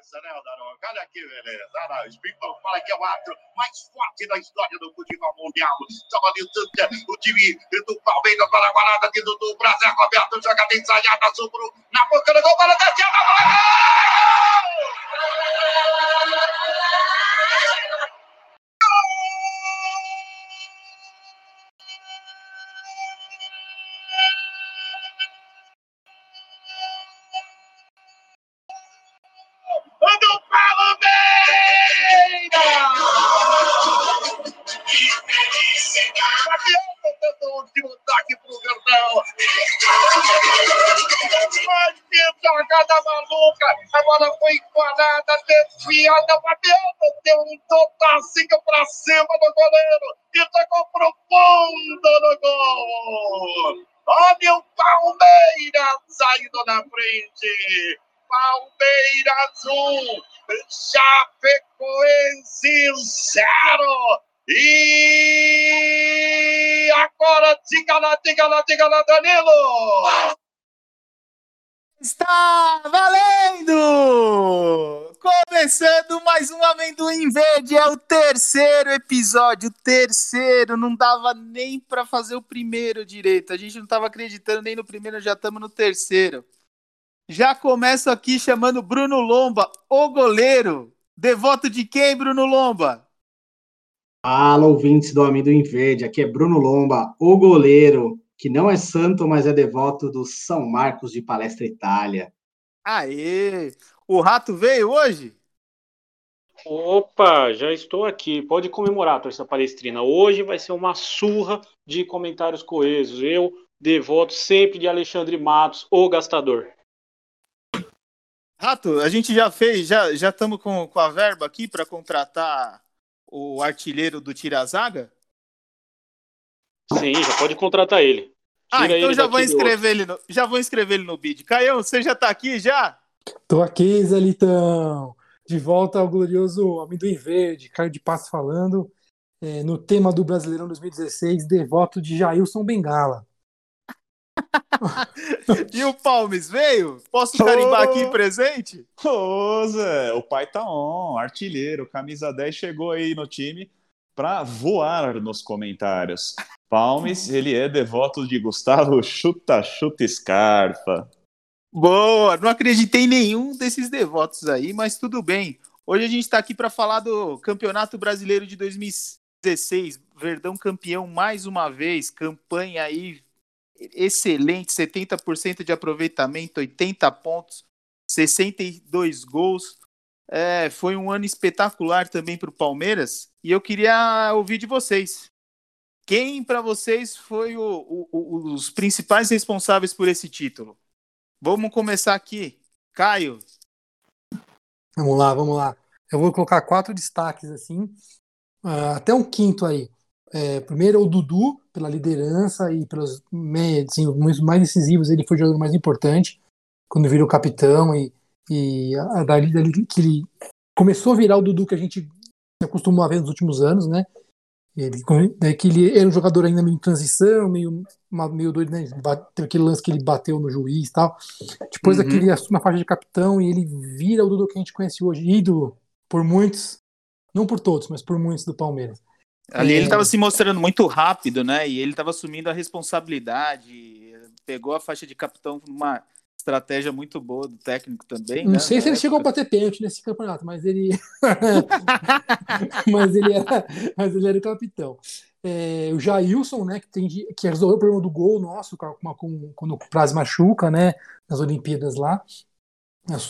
essa, né, Daronco? Olha que beleza. Olha, o Springfield fala que é o árbitro mais forte da história do futebol mundial. Distante o time do Palmeiras para a guarda aqui do, Brasil. Roberto jogada ensaiada, sobrou na boca do gol para a desviada, batendo, deu um totacinho para cima do goleiro e tocou profundo no gol. Olha o Palmeiras saindo na frente. Palmeiras 1, Chapecoense 0. E agora, diga lá, diga lá, diga lá, Danilo! Está valendo! Começando mais um Amendoim Verde, é o terceiro episódio, o terceiro, não dava nem para fazer o primeiro direito, a gente não estava acreditando nem no primeiro, já estamos no terceiro. Já começo aqui chamando Bruno Lomba, o goleiro. Devoto de quem, Bruno Lomba? Fala, ouvintes do Amendoim Verde, aqui é Bruno Lomba, o goleiro que não é santo, mas é devoto do São Marcos de Palestra Itália. Aê! O rato veio hoje? Opa, já estou aqui. Pode comemorar, torcida palestrina. Hoje vai ser uma surra de comentários coesos. Eu, devoto sempre de Alexandre Matos, o gastador. Rato, a gente já fez, já já estamos com, com a verba aqui para contratar o artilheiro do Tirazaga? Sim, já pode contratar ele. Ah, Tira ah, então já vou inscrever ele no, já vou inscrever ele no bid. Caião, você já tá aqui já? Tô aqui, Zé Litão. De volta ao glorioso Amendoim Verde, Caio de Passo falando. É, no tema do Brasileirão 2016, devoto de Jailson Bengala. e o Palmes veio? Posso carimbar oh, aqui presente? Ô, oh, Zé, o pai tá on, artilheiro, camisa 10 chegou aí no time para voar nos comentários. Palmes, ele é devoto de Gustavo Chuta Chuta Scarpa. Boa, não acreditei em nenhum desses devotos aí, mas tudo bem. Hoje a gente está aqui para falar do Campeonato Brasileiro de 2016. Verdão campeão mais uma vez, campanha aí excelente, 70% de aproveitamento, 80 pontos, 62 gols. É, foi um ano espetacular também para o Palmeiras. E eu queria ouvir de vocês. Quem para vocês foi o, o, os principais responsáveis por esse título? Vamos começar aqui. Caio. Vamos lá, vamos lá. Eu vou colocar quatro destaques assim, uh, até um quinto aí. É, primeiro o Dudu, pela liderança e pelos assim, mais decisivos, ele foi o jogador mais importante quando virou capitão e e a, dali, dali que ele começou a virar o Dudu que a gente se acostumou a ver nos últimos anos, né? Ele, né, que ele era um jogador ainda meio em transição, meio, meio doido, né? Teve aquele lance que ele bateu no juiz e tal. Depois uhum. daquele assume a faixa de capitão e ele vira o Dudu que a gente conhece hoje, ídolo por muitos, não por todos, mas por muitos do Palmeiras. Ali é... ele estava se mostrando muito rápido, né? E ele estava assumindo a responsabilidade, pegou a faixa de capitão numa estratégia muito boa do técnico também. Não né, sei se ele chegou a bater pênalti nesse campeonato, mas ele. mas, ele era, mas ele era o capitão. É, o Jailson, né, que, tem, que resolveu o problema do gol nosso com, com, quando o Praz machuca, né, nas Olimpíadas lá.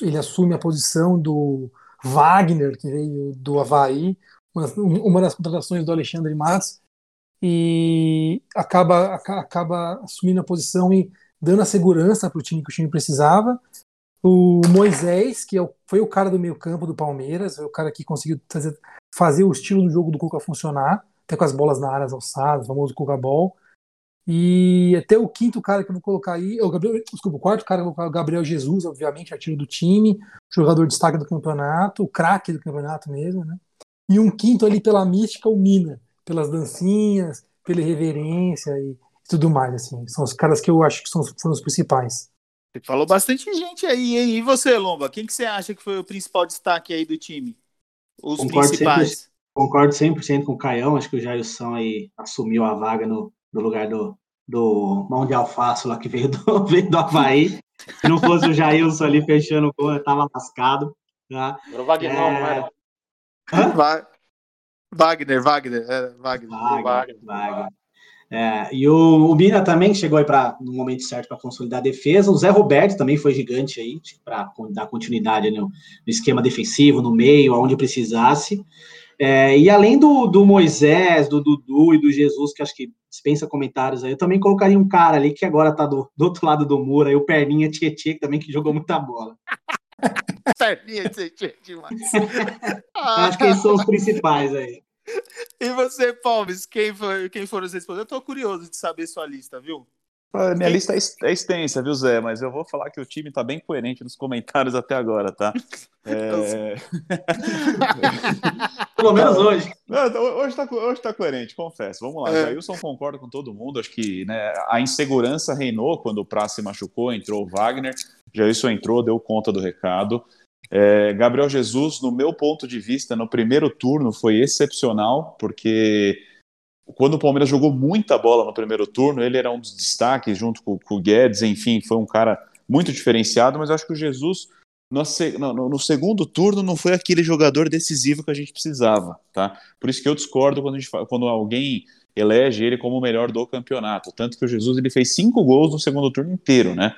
Ele assume a posição do Wagner, que veio do Havaí, uma, uma das contratações do Alexandre Matos, e acaba, acaba assumindo a posição e dando a segurança para o time que o time precisava. O Moisés, que é foi o cara do meio campo do Palmeiras, foi o cara que conseguiu fazer, fazer o estilo do jogo do Cuca funcionar, até com as bolas na área alçadas, o famoso Cuca Ball. E até o quinto cara que eu vou colocar aí, é o Gabriel, desculpa, o quarto cara que eu vou colocar é o Gabriel Jesus, obviamente, artilheiro do time, jogador de destaque do campeonato, o craque do campeonato mesmo, né? E um quinto ali pela mística, o Mina, pelas dancinhas, pela irreverência e tudo mais, assim. São os caras que eu acho que são, foram os principais. Você falou bastante gente aí, hein? E você, Lomba? Quem que você acha que foi o principal destaque aí do time? Os Concordo principais. Concordo 100% com o Caião, acho que o Jailson aí assumiu a vaga no, no lugar do, do mão de alface lá que veio do, veio do Havaí. Se não fosse o Jailson ali fechando o gol, eu tava lascado. Tá? Era o Wagner, não, não era. Wagner, Wagner, é, Wagner. Wagner, Wagner. É, e o, o Bina também chegou aí para no momento certo para consolidar a defesa. O Zé Roberto também foi gigante aí para dar continuidade no, no esquema defensivo, no meio, aonde precisasse. É, e além do, do Moisés, do Dudu e do Jesus, que acho que dispensa comentários aí, eu também colocaria um cara ali que agora tá do, do outro lado do muro, aí o Perninha Tietê, que também que jogou muita bola. Perninha tchê demais. Acho que esses são os principais aí. E você, Palmes, quem, foi, quem foram os responsáveis? Eu tô curioso de saber sua lista, viu? Ah, Minha lista é é extensa, viu, Zé? Mas eu vou falar que o time tá bem coerente nos comentários até agora, tá? É... Pelo menos hoje. Não, tá- hoje, tá, hoje tá coerente, confesso. Vamos lá. É. Jailson concorda com todo mundo. Acho que né, a insegurança reinou quando o Praça se machucou, entrou o Wagner. Jailson entrou, deu conta do recado. É, Gabriel Jesus, no meu ponto de vista, no primeiro turno foi excepcional, porque quando o Palmeiras jogou muita bola no primeiro turno, ele era um dos destaques junto com, com o Guedes, enfim, foi um cara muito diferenciado, mas acho que o Jesus no, no- no- segundo turno não foi aquele jogador decisivo que a gente precisava, tá? Por isso que eu discordo quando, gente quando alguém elege ele como o melhor do campeonato. Tanto que o Jesus ele fez cinco gols no segundo turno inteiro, né?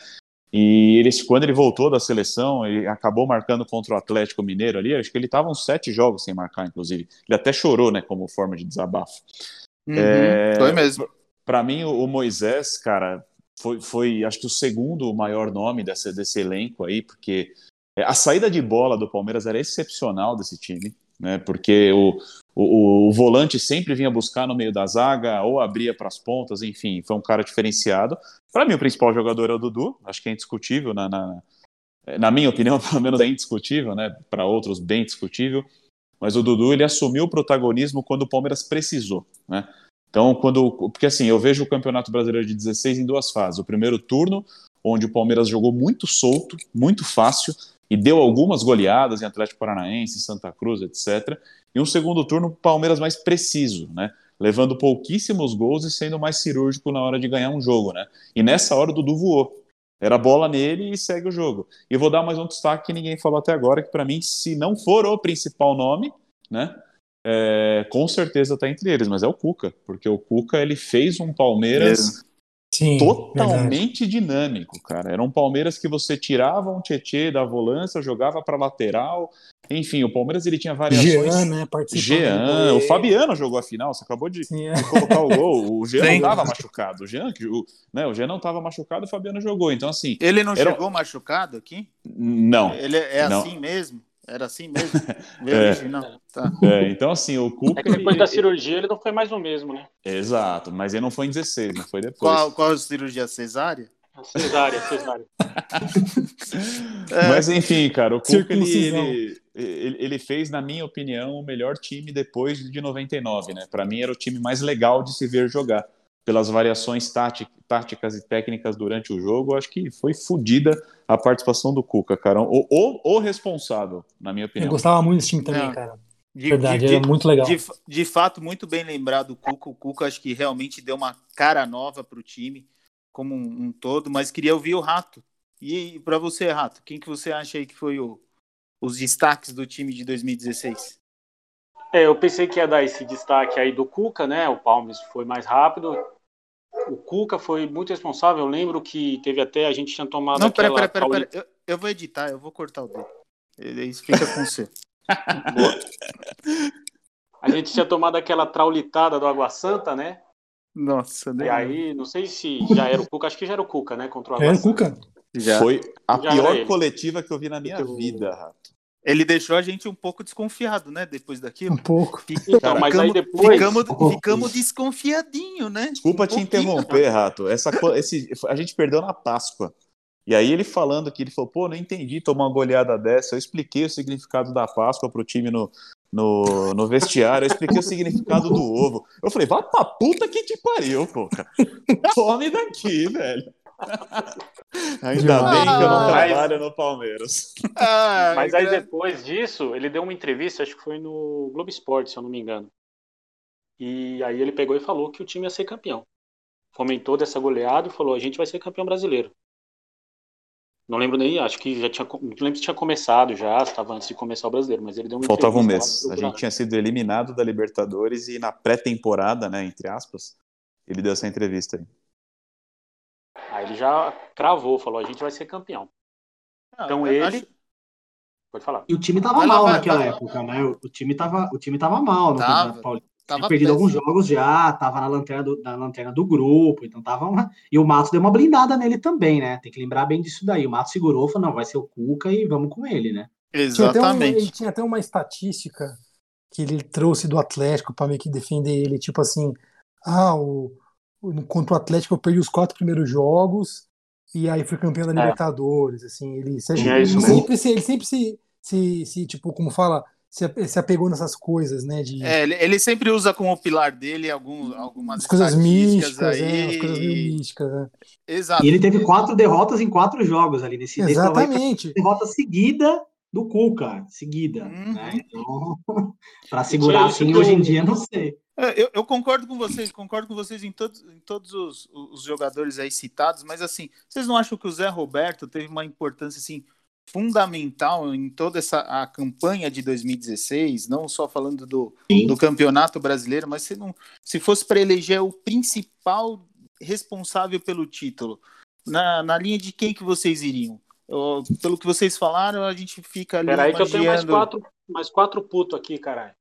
E ele, quando ele voltou da seleção, ele acabou marcando contra o Atlético Mineiro ali. Acho que ele estava uns sete jogos sem marcar, inclusive. Ele até chorou, né, como forma de desabafo. Uhum, É, Foi mesmo. Para mim, o o Moisés, cara, foi, foi acho que o segundo maior nome desse, desse elenco aí, porque é, a saída de bola do Palmeiras era excepcional desse time, né? Porque o, o, o volante sempre vinha buscar no meio da zaga ou abria para as pontas, enfim, foi um cara diferenciado. Para mim, o principal jogador é o Dudu, acho que é indiscutível, na, na, na minha opinião, pelo menos é indiscutível, né? Para outros, bem discutível. Mas o Dudu ele assumiu o protagonismo quando o Palmeiras precisou, né? Então, quando. Porque assim, eu vejo o Campeonato Brasileiro de 16 em duas fases. O primeiro turno, onde o Palmeiras jogou muito solto, muito fácil, e deu algumas goleadas em Atlético Paranaense, Santa Cruz, etc. E um segundo turno, Palmeiras mais preciso, né? Levando pouquíssimos gols e sendo mais cirúrgico na hora de ganhar um jogo, né? E nessa hora o Dudu voou. Era bola nele e segue o jogo. E vou dar mais um destaque que ninguém falou até agora, que para mim, se não for o principal nome, né? é, com certeza está entre eles, mas é o Cuca, porque o Cuca ele fez um Palmeiras Sim, verdade. totalmente dinâmico, cara. Era um Palmeiras que você tirava um Tietê da volância, jogava para lateral, enfim, o Palmeiras ele tinha variações. Jean, né? Jean, do o. Fabiano jogou a final, você acabou de Sim, é. de colocar o gol. O Jean não Sim. estava machucado. O Jean, que o, né, o Jean não estava machucado, o Fabiano jogou. Então, assim, Ele não Era- chegou machucado aqui? não. Ele é Não. assim mesmo? Era assim mesmo? Veja, não. Tá. É, então, assim, o Cuca. É que depois da cirurgia ele não foi mais o mesmo, né? Exato, mas ele não foi em 16, não foi depois. Qual, qual cirurgia cesárea? Cesárea, cesárea. É. Mas enfim, cara, o Cuca ele, ele, ele, fez, na minha opinião, o melhor time depois de 99, né? Para mim era o time mais legal de se ver jogar. Pelas variações táti- táticas e técnicas durante o jogo, eu acho que foi fodida a participação do Cuca, cara. O, o, o responsável, na minha Eu opinião. gostava muito desse time também, Não. cara. De, Verdade, de- era muito legal. de, de fato, muito bem lembrado o Cuca. O Cuca acho que realmente deu uma cara nova para o time, como um, um todo, mas queria ouvir o Rato. E para você, Rato, quem que você acha aí que foi o, os destaques do time de 2016? É, eu pensei que ia dar esse destaque aí do Cuca, né? O Palmes foi mais rápido. O Cuca foi muito responsável. Eu lembro que teve até a gente tinha tomado Não, pera, aquela pera, pera. Eu, eu vou editar, eu vou cortar o dedo. Isso fica com você. A gente tinha tomado aquela traulitada do Água Santa, né? Nossa, né? E aí, não sei se já era o Cuca, acho que já era o Cuca, né? Contra o Água o Santa. Cuca. Já. Foi a Já era pior coletiva que eu vi na minha vida, Rato. Ele deixou a gente um pouco desconfiado, né? Depois daquilo. Um pouco. Então, Cara, mas aí ficamos, depois. ficamos, ficamos desconfiadinho, né? Desculpa Um te pouquinho. interromper, Rato. Essa, esse, a gente perdeu na Páscoa. E aí ele falando que ele falou, pô, não entendi tomar uma goleada dessa. Eu expliquei o significado da Páscoa pro time no, no, no vestiário, eu expliquei o significado do ovo. Eu falei, vá pra puta que te pariu, pô. cara. Some daqui, velho. Ainda bem que eu não Mas- trabalho no Palmeiras. Ah, Mas aí depois disso, ele deu uma entrevista, acho que foi no Globo Esporte, se eu não me engano. E aí ele pegou e falou que o time ia ser campeão. Fomentou dessa goleada e falou: a gente vai ser campeão brasileiro. Não lembro nem, acho que já tinha, não lembro se tinha começado já, se estava antes de começar o brasileiro, mas ele deu uma Faltava um mês. A gente tinha sido eliminado da Libertadores e na pré-temporada, né, entre aspas, ele deu essa entrevista aí. Ele já cravou, falou: a gente vai ser campeão. Ah, Então ele. acho- Pode falar. E o time tava Vai mal vai, naquela vai. época, né? O, time tava, o time tava mal no Tava. Campeonato Paulista. Tava Tinha perdido péssimo. alguns jogos já, tava na lanterna do, na lanterna do grupo, então tava uma... E o Matos deu uma blindada nele também, né? Tem que lembrar bem disso daí. O Matos segurou, falou, não, vai ser o Cuca e vamos com ele, né? Tinha até um- Exatamente. ele tinha até uma estatística que ele trouxe do Atlético para meio que defender ele, tipo assim, ah, o- contra o Atlético eu perdi os quatro primeiros jogos e aí fui campeão da É. Libertadores, assim, ele, se- Tinha ele sempre, se, ele sempre se, se, se, tipo, como fala, se, se apegou nessas coisas, né, de É, ele, ele sempre usa como pilar dele algum, algumas as coisas místicas, aí. é, as coisas meio místicas, né? Exato. E ele teve quatro derrotas em quatro jogos ali nesse. Exatamente. derrota seguida do Cuca, seguida, Uhum. né? Então, para segurar assim, hoje em dia, não sei. É, Eu, eu concordo com vocês, concordo com vocês em todos, em todos os, os jogadores aí citados, mas assim, vocês não acham que o Zé Roberto teve uma importância assim fundamental em toda essa a campanha de 2016, não só falando do, Sim. do Campeonato Brasileiro, mas se não se fosse para eleger o principal responsável pelo título, na, na linha de quem que vocês iriam? Eu- pelo que vocês falaram, a gente fica ali Peraí que eu tenho mais quatro, mais quatro putos aqui, caralho.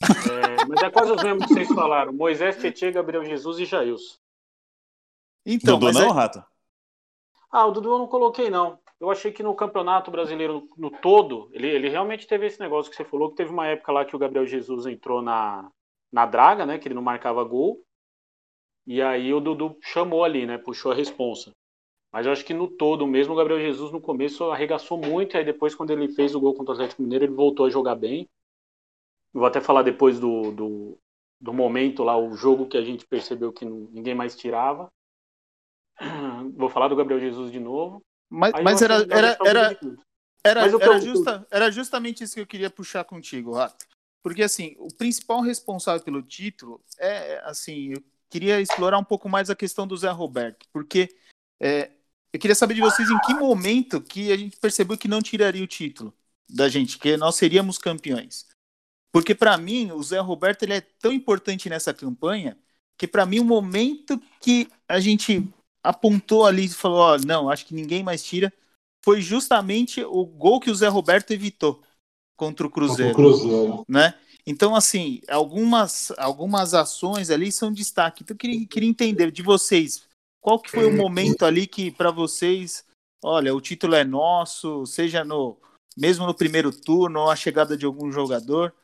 É, mas é quase os mesmos que vocês falaram. Moisés, Tietê, Gabriel Jesus e Jailson. Então, Dudu não, é- Rato? Ah, o Dudu eu não coloquei, não. Eu achei que no Campeonato Brasileiro no todo, ele, ele realmente teve esse negócio que você falou, que teve uma época lá que o Gabriel Jesus entrou na, na draga, né? Que ele não marcava gol. E aí o Dudu chamou ali, né? Puxou a responsa. Mas eu acho que no todo mesmo, o Gabriel Jesus no começo arregaçou muito, e aí depois, quando ele fez o gol contra o Atlético Mineiro, ele voltou a jogar bem. Vou até falar depois do, do, do momento lá, o jogo que a gente percebeu que ninguém mais tirava. Vou falar do Gabriel Jesus de novo. mas, mas era, era, era. Era, era, justa- era justamente isso que eu queria puxar contigo, Rato. Porque, assim, o principal responsável pelo título é, assim, eu queria explorar um pouco mais a questão do Zé Roberto, porque é, eu queria saber de vocês em que momento que a gente percebeu que não tiraria o título da gente, que nós seríamos campeões. Porque, para mim, o Zé Roberto ele é tão importante nessa campanha que, para mim, o momento que a gente apontou ali e falou: Ó, não, acho que ninguém mais tira, foi justamente o gol que o Zé Roberto evitou contra o Cruzeiro, Cruzeiro. né? Então, assim, algumas, algumas ações ali são destaque. Então, eu queria, queria entender de vocês, qual que foi o momento ali que, para vocês, olha, o título é nosso, seja no mesmo no primeiro turno ou a chegada de algum jogador.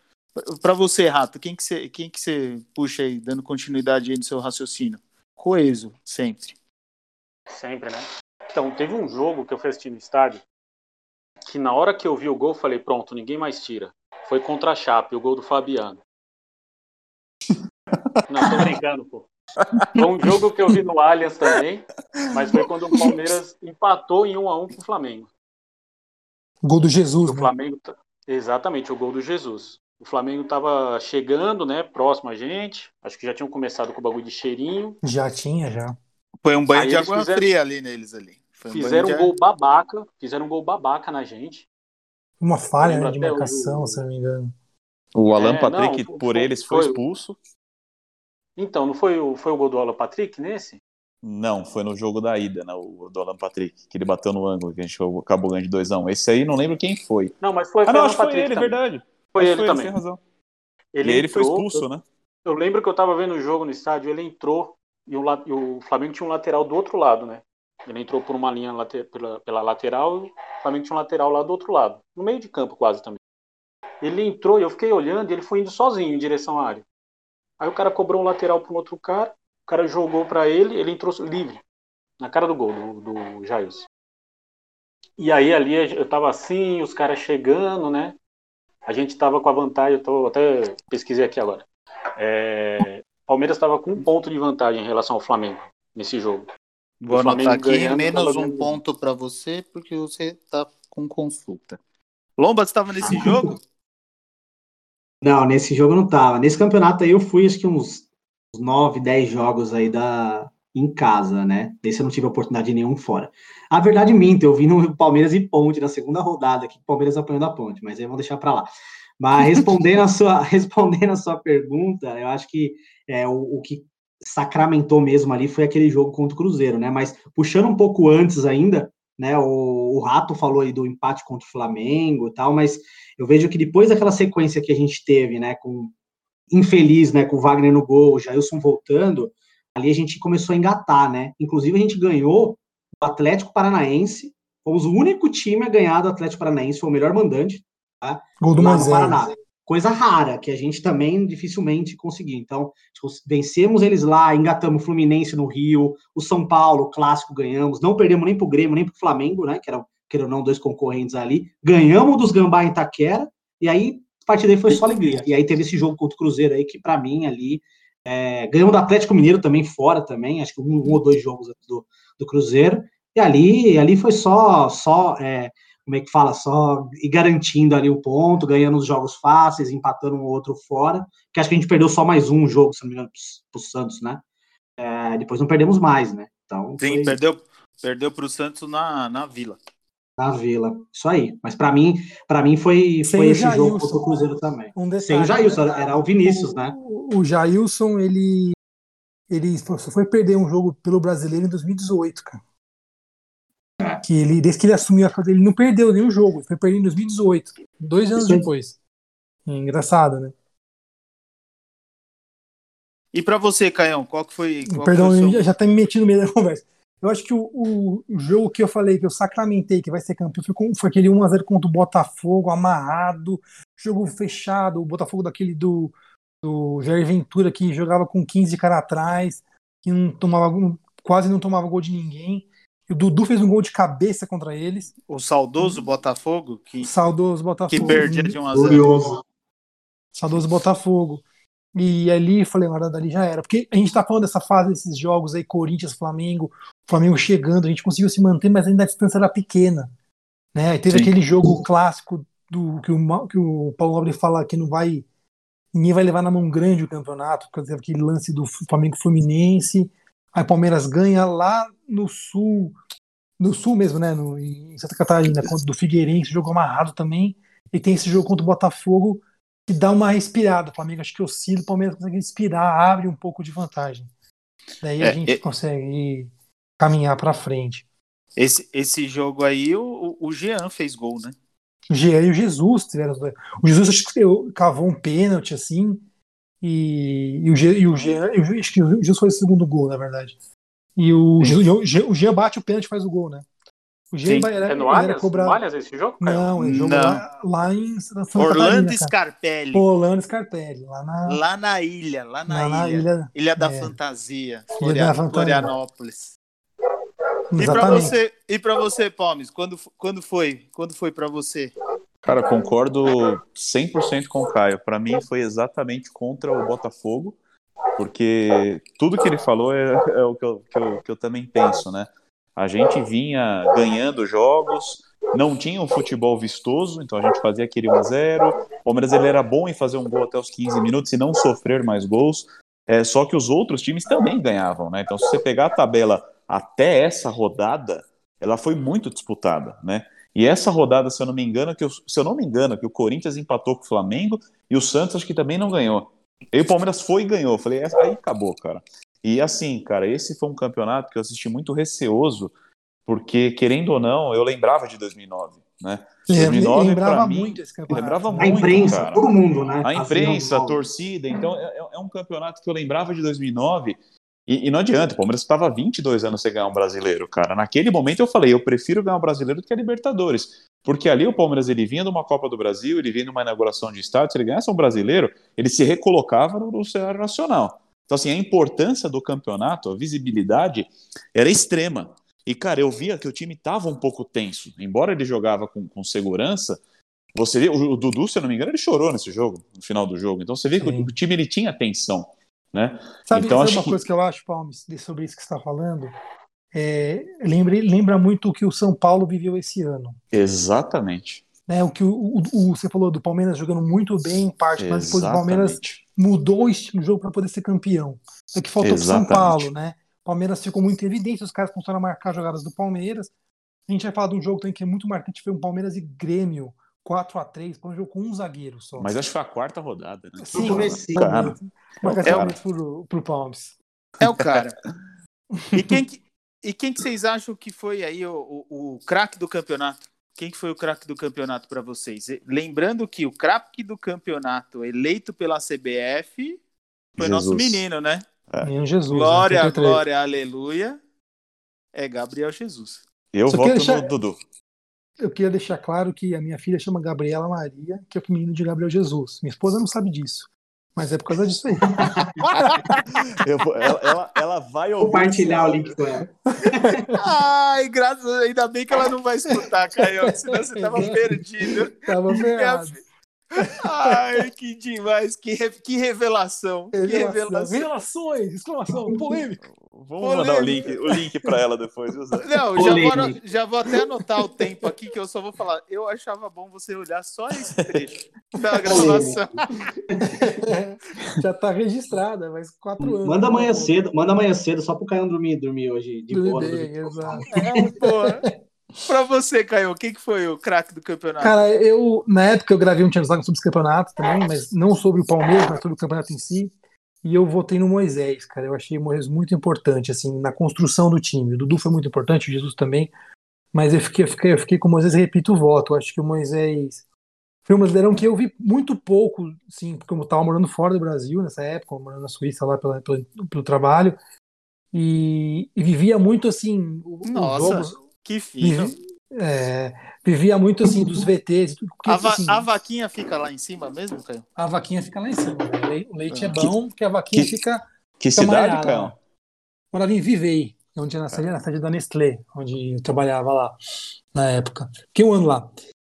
Para você, Rato, quem que você, quem que você puxa aí, dando continuidade aí no seu raciocínio? Coeso, sempre. Sempre, né? Então, teve um jogo que eu assistir no estádio que na hora que eu vi o gol, eu falei, pronto, ninguém mais tira. Foi contra a Chape, o gol do Fabiano. Não, tô brincando, pô. Foi um jogo que eu vi no Allianz também, mas foi quando o Palmeiras empatou em 1 a 1 com o Flamengo. Gol do Jesus, O né? Flamengo, exatamente, o gol do Jesus. O Flamengo tava chegando, né, próximo a gente. Acho que já tinham começado com o bagulho de cheirinho. Já tinha, já. Foi um banho Aí de água fizeram- fria ali neles ali. Foi um Fizeram de um gol babaca, fizeram um gol babaca na gente. Uma falha né, de marcação, o- se eu não me engano. O Alan É, Patrick, não, foi- por foi- eles, foi foi- expulso. Então, não foi o, foi o gol do Alan Patrick nesse? Não, foi no jogo da ida, né, o do Alan Patrick, que ele bateu no ângulo, que a gente acabou ganhando de 2x1. Esse aí não lembro quem foi. Não, mas foi, Ah, foi o não, acho que foi Patrick ele, também. verdade. Foi Acho ele que também. tem razão. Ele e ele foi entrou, expulso, né? Eu lembro que eu tava vendo o jogo no estádio, ele entrou e o, e o Flamengo tinha um lateral do outro lado, né? Ele entrou por uma linha late- pela, pela lateral e o Flamengo tinha um lateral lá do outro lado, no meio de campo quase também. Ele entrou e eu fiquei olhando e ele foi indo sozinho em direção à área. Aí o cara cobrou um lateral para um outro cara, o cara jogou para ele, ele entrou livre, na cara do gol do, do Jailson. E aí ali eu tava assim, os caras chegando, né? A gente tava com a vantagem, eu tô, até pesquisei aqui agora. É, Palmeiras estava com um ponto de vantagem em relação ao Flamengo nesse jogo. Vou anotar aqui, ganhando, menos um ganhando. ponto para você, porque você tá com consulta. Lomba, você estava nesse jogo? Não, nesse jogo não tava. Nesse campeonato aí eu fui acho que uns 9, 10 jogos aí da em casa, né? Desse eu não tive oportunidade de nenhum fora. A verdade minta, eu vi no Palmeiras e Ponte na segunda rodada, que o Palmeiras apanhou da Ponte, mas aí vamos deixar para lá. Mas respondendo a sua respondendo a sua pergunta, eu acho que é, o, o que sacramentou mesmo ali foi aquele jogo contra o Cruzeiro, né? Mas puxando um pouco antes ainda, né? O, o Rato falou aí do empate contra o Flamengo e tal, mas eu vejo que depois daquela sequência que a gente teve, né, com infeliz, né, com o Wagner no gol, o Jailson voltando, ali a gente começou a engatar, né? Inclusive a gente ganhou o Atlético Paranaense, fomos o único time a ganhar do Atlético Paranaense, foi o melhor mandante, Gol do lá no Moisés. Paraná. Coisa rara, que a gente também dificilmente conseguiu. Então, vencemos eles lá, engatamos o Fluminense no Rio, o São Paulo, o clássico, ganhamos, não perdemos nem pro Grêmio, nem pro Flamengo, né? Que eram, queira ou não, dois concorrentes ali. Ganhamos dos Gambá em Itaquera, e aí a partir daí foi só alegria. E aí teve esse jogo contra o Cruzeiro aí, que para mim ali. É, ganhamos do Atlético Mineiro também fora também, acho que um, um ou dois jogos do, do Cruzeiro. E ali, ali foi só, só é, como é que fala, só e garantindo ali o ponto, ganhando os jogos fáceis, empatando um ou outro fora, que acho que a gente perdeu só mais um jogo, se não me engano, pro, pro Santos, né? É, depois não perdemos mais, né? Então, Sim, foi perdeu, perdeu para o Santos na, na Vila. na Vila, isso aí. Mas para mim, para mim foi, Sem foi o esse jogo Jailson. contra o Cruzeiro também. Um detalhe, Sem o Jailson, era o Vinícius, né? O, o Jailson, ele, ele só foi perder um jogo pelo brasileiro em 2018, cara. Que ele, desde que ele assumiu a ele não perdeu nenhum jogo, ele foi perder em 2018, dois anos depois. É engraçado, né? E para você, Caião, qual que foi? Qual Perdão, foi seu- já tá me meti no meio da conversa. Eu acho que o, o, o jogo que eu falei, que eu sacramentei, que vai ser campeão, foi, foi aquele 1x0 contra o Botafogo, amarrado, jogo fechado, o Botafogo daquele do, do Jair Ventura, que jogava com 15 cara atrás, que não tomava, quase não tomava gol de ninguém. O Dudu fez um gol de cabeça contra eles. O saudoso Botafogo, que, Saudoso que Botafogo. perdia de 1 a 0 Glorioso. Saudoso Botafogo. E ali, falei, agora dali já era. Porque a gente tá falando dessa fase, desses jogos aí, Corinthians, Flamengo, Flamengo chegando, a gente conseguiu se manter, mas ainda a distância era pequena. Né? Aí teve Sim. aquele jogo clássico do que o, que o Paulo Nobre fala que não vai. Ninguém vai levar na mão grande o campeonato, por causa daquele lance do Flamengo Fluminense. Aí o Palmeiras ganha lá no sul, no sul mesmo, né? No, em Santa Catarina, contra do Figueirense, jogo amarrado também. E tem esse jogo contra o Botafogo que dá uma respirada. O Flamengo acho que oscila, o Palmeiras consegue respirar, abre um pouco de vantagem. Daí a É, gente e- consegue caminhar para frente. Esse, esse jogo aí, o, o Jean fez gol, né? O Jean e o Jesus tiveram. O Jesus acho que cavou um pênalti assim. E, e o Jean, e o Jean eu acho que o Jesus foi o segundo gol, na verdade. E o, Jesus, o Jean- o Jean bate o pênalti e faz o gol, né? O vai- era, É no Allianz? cobrado. No Allianz esse jogo, Caio? Não, ele jogou lá, lá em Santa Orlando Catarina, cara. Scarpelli, Orlando Scarpelli, lá na, lá na ilha, lá na, lá na ilha. ilha. Ilha da é. Fantasia, Ilha Floria- da Fantasia. Florianópolis. E pra Exatamente. você, e para você, Palmes, quando, quando foi? Quando foi para você? Cara, concordo 100% com o Caio. Para mim foi exatamente contra o Botafogo, porque tudo que ele falou é, é o que eu, que, eu, que eu também penso, né? A gente vinha ganhando jogos, não tinha um futebol vistoso, então a gente fazia aquele 1x0. O Palmeiras ele era bom em fazer um gol até os 15 minutos e não sofrer mais gols. É, só que os outros times também ganhavam, né? Então, se você pegar a tabela até essa rodada, ela foi muito disputada, né? E essa rodada, se eu não me engano, que eu, se eu não me engano, que o Corinthians empatou com o Flamengo e o Santos acho que também não ganhou. E o Palmeiras foi e ganhou. Eu falei, "É, aí acabou, cara. E assim, cara, esse foi um campeonato que eu assisti muito receoso, porque querendo ou não, eu lembrava de 2009, né? Lem- 2009 lembrava pra mim, muito esse campeonato. lembrava A muito, imprensa, cara. todo mundo, né? A imprensa, um- a torcida. Então, é, é- é um campeonato que eu lembrava de 2009. E, e não adianta, o Palmeiras estava 22 anos sem ganhar um brasileiro, cara. Naquele momento eu falei, eu prefiro ganhar um brasileiro do que a Libertadores. Porque ali o Palmeiras ele vinha de uma Copa do Brasil, ele vinha de uma inauguração de estádio. Se ele ganhasse um brasileiro, ele se recolocava no, no cenário nacional. Então, assim, a importância do campeonato, a visibilidade, era extrema. E, cara, eu via que o time estava um pouco tenso. Embora ele jogava com, com segurança, você vê, o, o Dudu, se eu não me engano, ele chorou nesse jogo, no final do jogo. Então você vê que Sim. o, o time ele tinha tensão, né? Sabe, Então, acho uma que- coisa que eu acho, Palmes, sobre isso que você está falando? é, lembra, lembra muito o que o São Paulo viveu esse ano. Exatamente. Né, o que o, o, o, você falou do Palmeiras jogando muito bem em parte, mas depois o Palmeiras mudou o estilo do jogo para poder ser campeão. É que faltou para São Paulo, né? O Palmeiras ficou muito evidente, os caras começaram a marcar jogadas do Palmeiras. A gente vai falar de um jogo também que é muito marcante, foi um Palmeiras e Grêmio, 4 a 3 foi um jogo com um zagueiro só. Mas acho que foi a quarta rodada, né? Sim, cara. Marcação é pro, pro Palmeiras. É o cara. E quem, que, e quem que vocês acham que foi aí o, o, o craque do campeonato? Quem que foi o craque do campeonato para vocês? Lembrando que o craque do campeonato eleito pela CBF foi Jesus. nosso menino, né? É. Jesus. Glória, né? glória, aleluia. É Gabriel Jesus. Eu Só voto deixar... no Dudu. Eu queria deixar claro que a minha filha chama Gabriela Maria, que é o menino de Gabriel Jesus. Minha esposa não sabe disso. Mas é por causa disso aí. Vou, ela, ela, ela, vai ouvir. Compartilhar o link com ela. Ai, graças a Deus, ainda bem que ela não vai escutar, Caio, senão você tava perdido. Tava ferrado. Ai, que demais, que, re, que revelação. revelação. Que revelação. Revelações, exclamação, polêmica. Vamos mandar o link, o link para ela depois. Não, já vou, já vou, até anotar o tempo aqui que eu só vou falar. Eu achava bom você olhar só esse trecho da gravação. já tá registrada, mas quatro anos. Manda amanhã cedo, manda amanhã cedo só pro Caio dormir, dormir hoje de boa. Bem, exato. É, porra. Pra você, Caio, quem que foi o craque do campeonato? Cara, eu, na época, eu gravei um Champions League sobre esse campeonato também, mas não sobre o Palmeiras, mas sobre o campeonato em si. E eu votei no Moisés, cara. Eu achei o Moisés muito importante, assim, na construção do time. O Dudu foi muito importante, o Jesus também. Mas eu fiquei, eu fiquei, eu fiquei com o Moisés e repito o voto. Eu acho que o Moisés foi um brasileirão que eu vi muito pouco, assim, porque eu estava morando fora do Brasil nessa época, morando na Suíça lá pela, pelo, pelo trabalho. E, e, vivia muito, assim, Nossa, jogos, que fino. é, vivia muito assim dos VTs. Porque, a, va assim, a, vaquinha fica lá em cima mesmo, Caio? A vaquinha fica lá em cima. Né? O leite é bom, que, porque a vaquinha que, fica. Que fica cidade, Caio? Morava em Vivei, onde na sede, na sede da Nestlé, onde eu trabalhava lá na época. Fiquei um ano lá.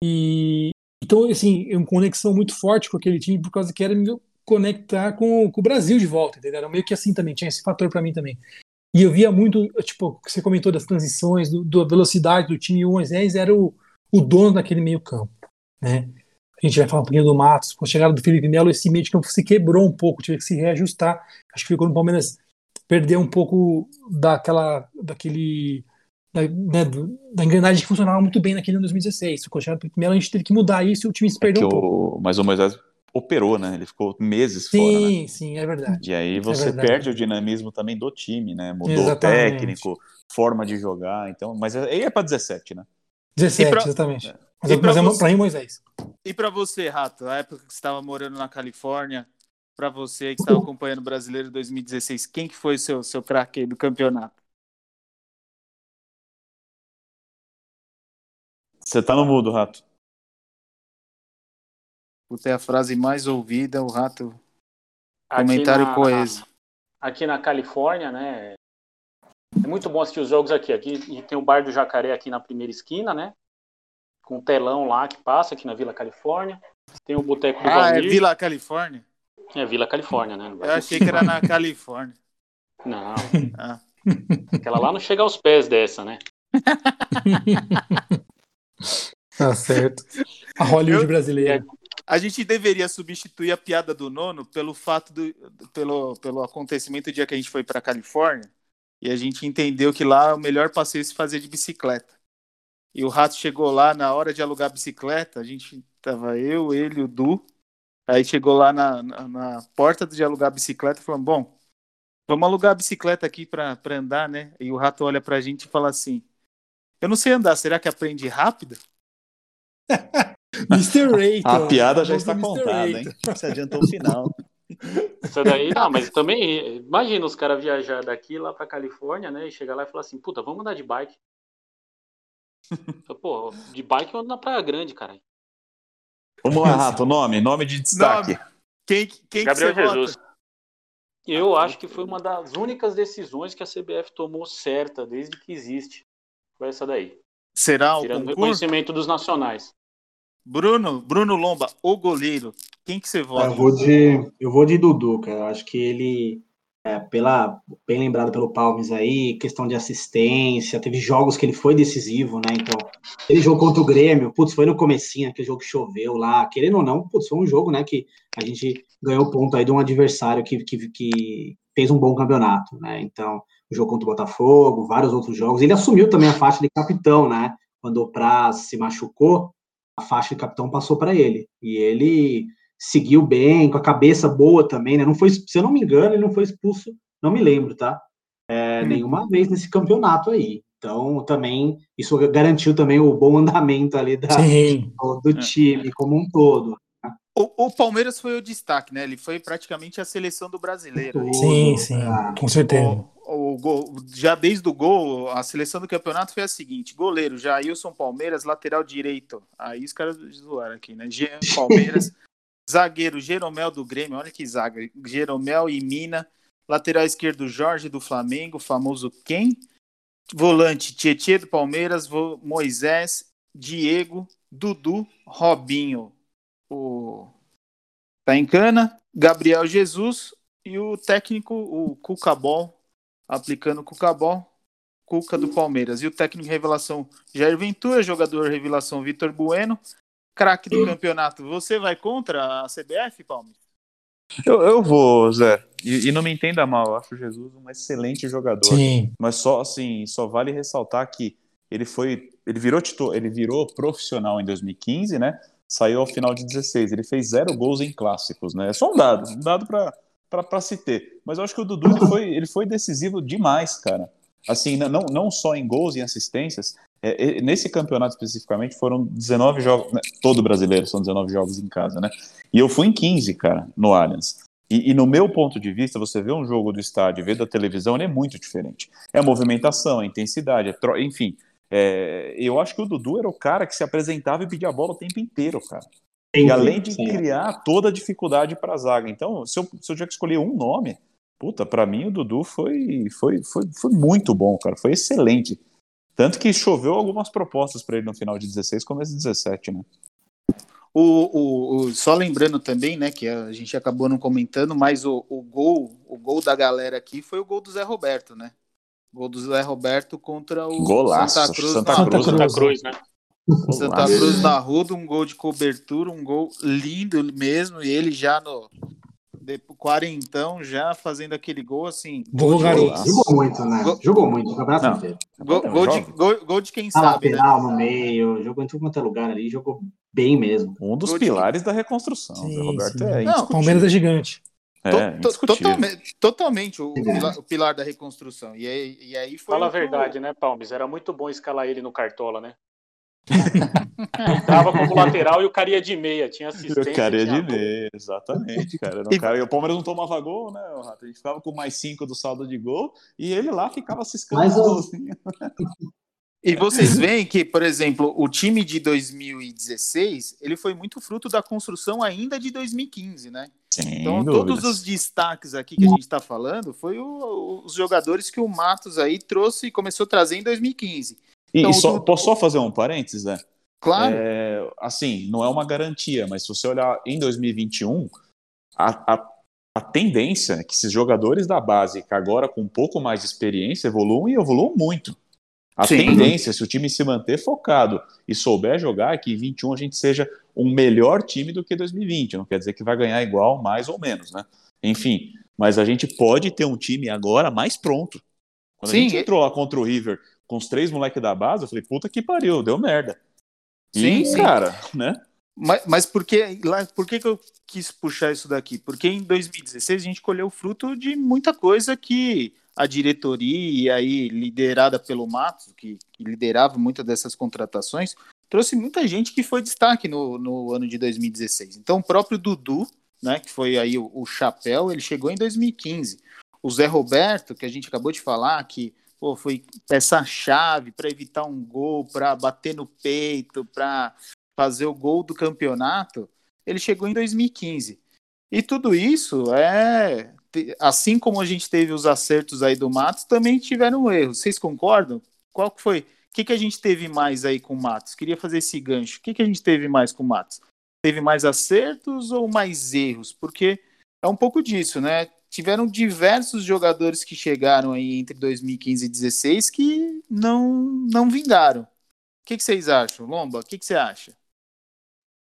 E então, assim, uma conexão muito forte com aquele time por causa que era me conectar com, com o Brasil de volta, entendeu? Era meio que assim também, tinha esse fator para mim também. E eu via muito, tipo, você comentou das transições, do, da velocidade do time, e o Moisés era o, o dono daquele meio campo, né? A gente vai falar um pouquinho do Matos, com a chegada do Felipe Melo, esse meio de campo se quebrou um pouco, teve que se reajustar. Acho que ficou no Palmeiras perder um pouco daquela, daquele, da, né, da engrenagem que funcionava muito bem naquele ano 2016. Com a chegada do Felipe Melo, a gente teve que mudar isso e o time se é perdeu é um pouco. O, mas o Moisés operou, né? Ele ficou meses sim, fora. Sim, né? sim, é verdade. E aí é você é perde o dinamismo também do time, né? Mudou Exatamente. o técnico, forma de jogar. Então, mas aí é para 17, né? 17, pra... exatamente. É. Mas, mas é para mim, Moisés. E para você, Rato, a época que você estava morando na Califórnia, para você que estava acompanhando o Brasileiro 2016, quem que foi o seu, seu craque do campeonato? Você tá no mudo, Rato. Puta, é a frase mais ouvida, o Rato. Aqui Comentário na, coeso. Aqui na Califórnia, né? É muito bom assistir os jogos aqui. Aqui tem o Bar do Jacaré aqui na primeira esquina, né? com um telão lá que passa aqui na Vila Califórnia. Tem o Boteco do Ah, Valmir. é Vila Califórnia? É Vila Califórnia, né? Eu achei que era na Califórnia. Não. Ah. Aquela lá não chega aos pés dessa, né? tá certo. A Hollywood Eu, brasileira. A gente deveria substituir a piada do nono pelo fato do pelo, pelo acontecimento do dia que a gente foi para Califórnia e a gente entendeu que lá o melhor passeio é se fazer de bicicleta. E o Rato chegou lá na hora de alugar a bicicleta. A gente tava eu, ele, o Du. Aí chegou lá na, na, na porta de alugar a bicicleta falou: Bom, vamos alugar a bicicleta aqui para andar, né? E o Rato olha pra gente e fala assim: Eu não sei andar, será que aprende rápido? Mr. Rayton. A piada já está contada, hein? Você adiantou o final. Isso daí, não, mas também, imagina os caras viajar daqui lá pra Califórnia, né? E chegar lá e falar assim: Puta, vamos andar de bike. Pô, de bike eu ando na Praia Grande, cara. Vamos lá, Rato, nome, nome de destaque. Nome. Quem, quem Gabriel que Jesus. Vota? Eu acho que foi uma das únicas decisões que a CBF tomou certa desde que existe. Foi essa daí. Será o Tirando concurso? reconhecimento dos nacionais. Bruno, Bruno Lomba, o goleiro. Quem que você vota? Eu vou de, eu vou de Dudu, cara. Eu acho que ele é, pela, bem lembrado pelo Palmes aí, questão de assistência, teve jogos que ele foi decisivo, né? Então, ele jogou contra o Grêmio, putz, foi no comecinho, aquele jogo que choveu lá, querendo ou não, putz, foi um jogo, né, que a gente ganhou ponto aí de um adversário que, que, que fez um bom campeonato, né? Então, o jogo contra o Botafogo, vários outros jogos. Ele assumiu também a faixa de capitão, né? Quando o Praz se machucou, a faixa de capitão passou para ele. E ele seguiu bem, com a cabeça boa também, né? Não foi, se eu não me engano, ele não foi expulso, não me lembro, tá? É, hum. Nenhuma vez nesse campeonato aí. Então, também, isso garantiu também o bom andamento ali da, do, do, é. time como um todo. Né? O, o, Palmeiras foi o destaque, né? Ele foi praticamente a seleção do brasileiro. Sim, sim, com certeza. O, o gol, já desde o gol, a seleção do campeonato foi a seguinte: goleiro Jailson Palmeiras, lateral direito. Aí os caras zoaram aqui, né? Jean Palmeiras, Zagueiro Jeromel do Grêmio, olha que zaga. Jeromel e Mina. Lateral esquerdo Jorge do Flamengo, famoso quem? Volante Tietê do Palmeiras, Moisés, Diego, Dudu, Robinho. O tá em cana, Gabriel Jesus e o técnico, o Cucabol, aplicando o Cucabol, Cuca do Palmeiras. E o técnico revelação Jair Ventura, jogador revelação Vitor Bueno, craque do campeonato, você vai contra a CBF, Palme? Eu, eu vou, Zé. E, e, não me entenda mal, eu acho o Jesus um excelente jogador. Sim. Mas só assim, só vale ressaltar que ele foi, ele virou titular, ele virou profissional em 2015, né? Saiu ao final de 16. Ele fez zero gols em clássicos, né? É só um dado, um dado para se ter. Mas eu acho que o Dudu ele foi, ele foi decisivo demais, cara. Assim, não, não só em gols e assistências, é, nesse campeonato especificamente foram 19 jogos, né, todo brasileiro são 19 jogos em casa, né? E eu fui em 15, cara, no Allianz. E, e, no meu ponto de vista, você vê um jogo do estádio vê da televisão, ele é muito diferente. É a movimentação, a intensidade, a tro... enfim. É... eu acho que o Dudu era o cara que se apresentava e pedia a bola o tempo inteiro, cara. Sim, e além de sim. criar toda a dificuldade para a zaga. Então, se eu, se eu tiver que escolher um nome, puta, para mim o Dudu foi, foi, foi, foi muito bom, cara. Foi excelente. Tanto que choveu algumas propostas para ele no final de 16, começo de 17, né? O, o, o, só lembrando também, né, que a gente acabou não comentando, mas o, o gol, o gol da galera aqui foi o gol do Zé Roberto, né? O gol do Zé Roberto contra o Golaço, Santa Cruz, Santa, na, Cruz, Santa Cruz, né? Santa Cruz na Ruda, um gol de cobertura, um gol lindo mesmo, e ele já no quarentão já fazendo aquele gol assim. Gol Jogou muito, né? Gol... Jogou muito, o campeonato não. inteiro. Gol, gol, de, gol, gol, de quem a sabe. Lateral né? no meio, jogou em tudo quanto é lugar ali, jogou bem mesmo. Um dos pilares de... da reconstrução. Sim, Roberto sim. é não, Palmeiras é gigante. É, totalmente, totalmente o, pilar, o, pilar, da reconstrução. E aí, e aí foi. Fala a verdade, né, Palmes? Era muito bom escalar ele no Cartola, né? Tava como lateral e o cara ia de meia, tinha assistência. O cara ia de meia, exatamente, cara. E... Cara, e o Palmeiras não tomava gol, né, Rato? A gente ficava com mais cinco do saldo de gol e ele lá ficava ciscando Mas, os E vocês veem que, por exemplo, o time de 2016, ele foi muito fruto da construção ainda de 2015, né? Sem então, dúvidas. todos os destaques aqui que a gente está falando foi o, os jogadores que o Matos aí trouxe e começou a trazer em 2015. Então, e só, tu... posso só fazer um parênteses, né? Claro. É, assim, não é uma garantia, mas se você olhar em 2021, a, a, a tendência é que esses jogadores da base, que agora com um pouco mais de experiência, evoluam e evoluam muito. A Sim. tendência, se o time se manter focado e souber jogar, é que em 21 a gente seja um melhor time do que 2020. Não quer dizer que vai ganhar igual, mais ou menos, né? Enfim, mas a gente pode ter um time agora mais pronto. Quando Sim, a gente entrou lá contra o River com os três moleques da base, eu falei, puta que pariu, deu merda. Sim, e, sim. cara, né? Mas, mas por, que, por que, que eu quis puxar isso daqui? Porque em 2016 a gente colheu fruto de muita coisa que a diretoria, aí, liderada pelo Matos, que, que liderava muitas dessas contratações, trouxe muita gente que foi destaque no, no ano de 2016. Então, o próprio Dudu, né, que foi aí o, o chapéu, ele chegou em 2015. O Zé Roberto, que a gente acabou de falar, que pô, foi peça-chave para evitar um gol, para bater no peito, para fazer o gol do campeonato, ele chegou em 2015. E tudo isso é. Assim como a gente teve os acertos aí do Matos, também tiveram erros. Vocês concordam? Qual que foi? O que, que a gente teve mais aí com o Matos? Queria fazer esse gancho. O que, que a gente teve mais com o Matos? Teve mais acertos ou mais erros? Porque é um pouco disso, né? Tiveram diversos jogadores que chegaram aí entre 2015 e 2016 que não, não vingaram. O que, que vocês acham? Lomba, o que, que você acha?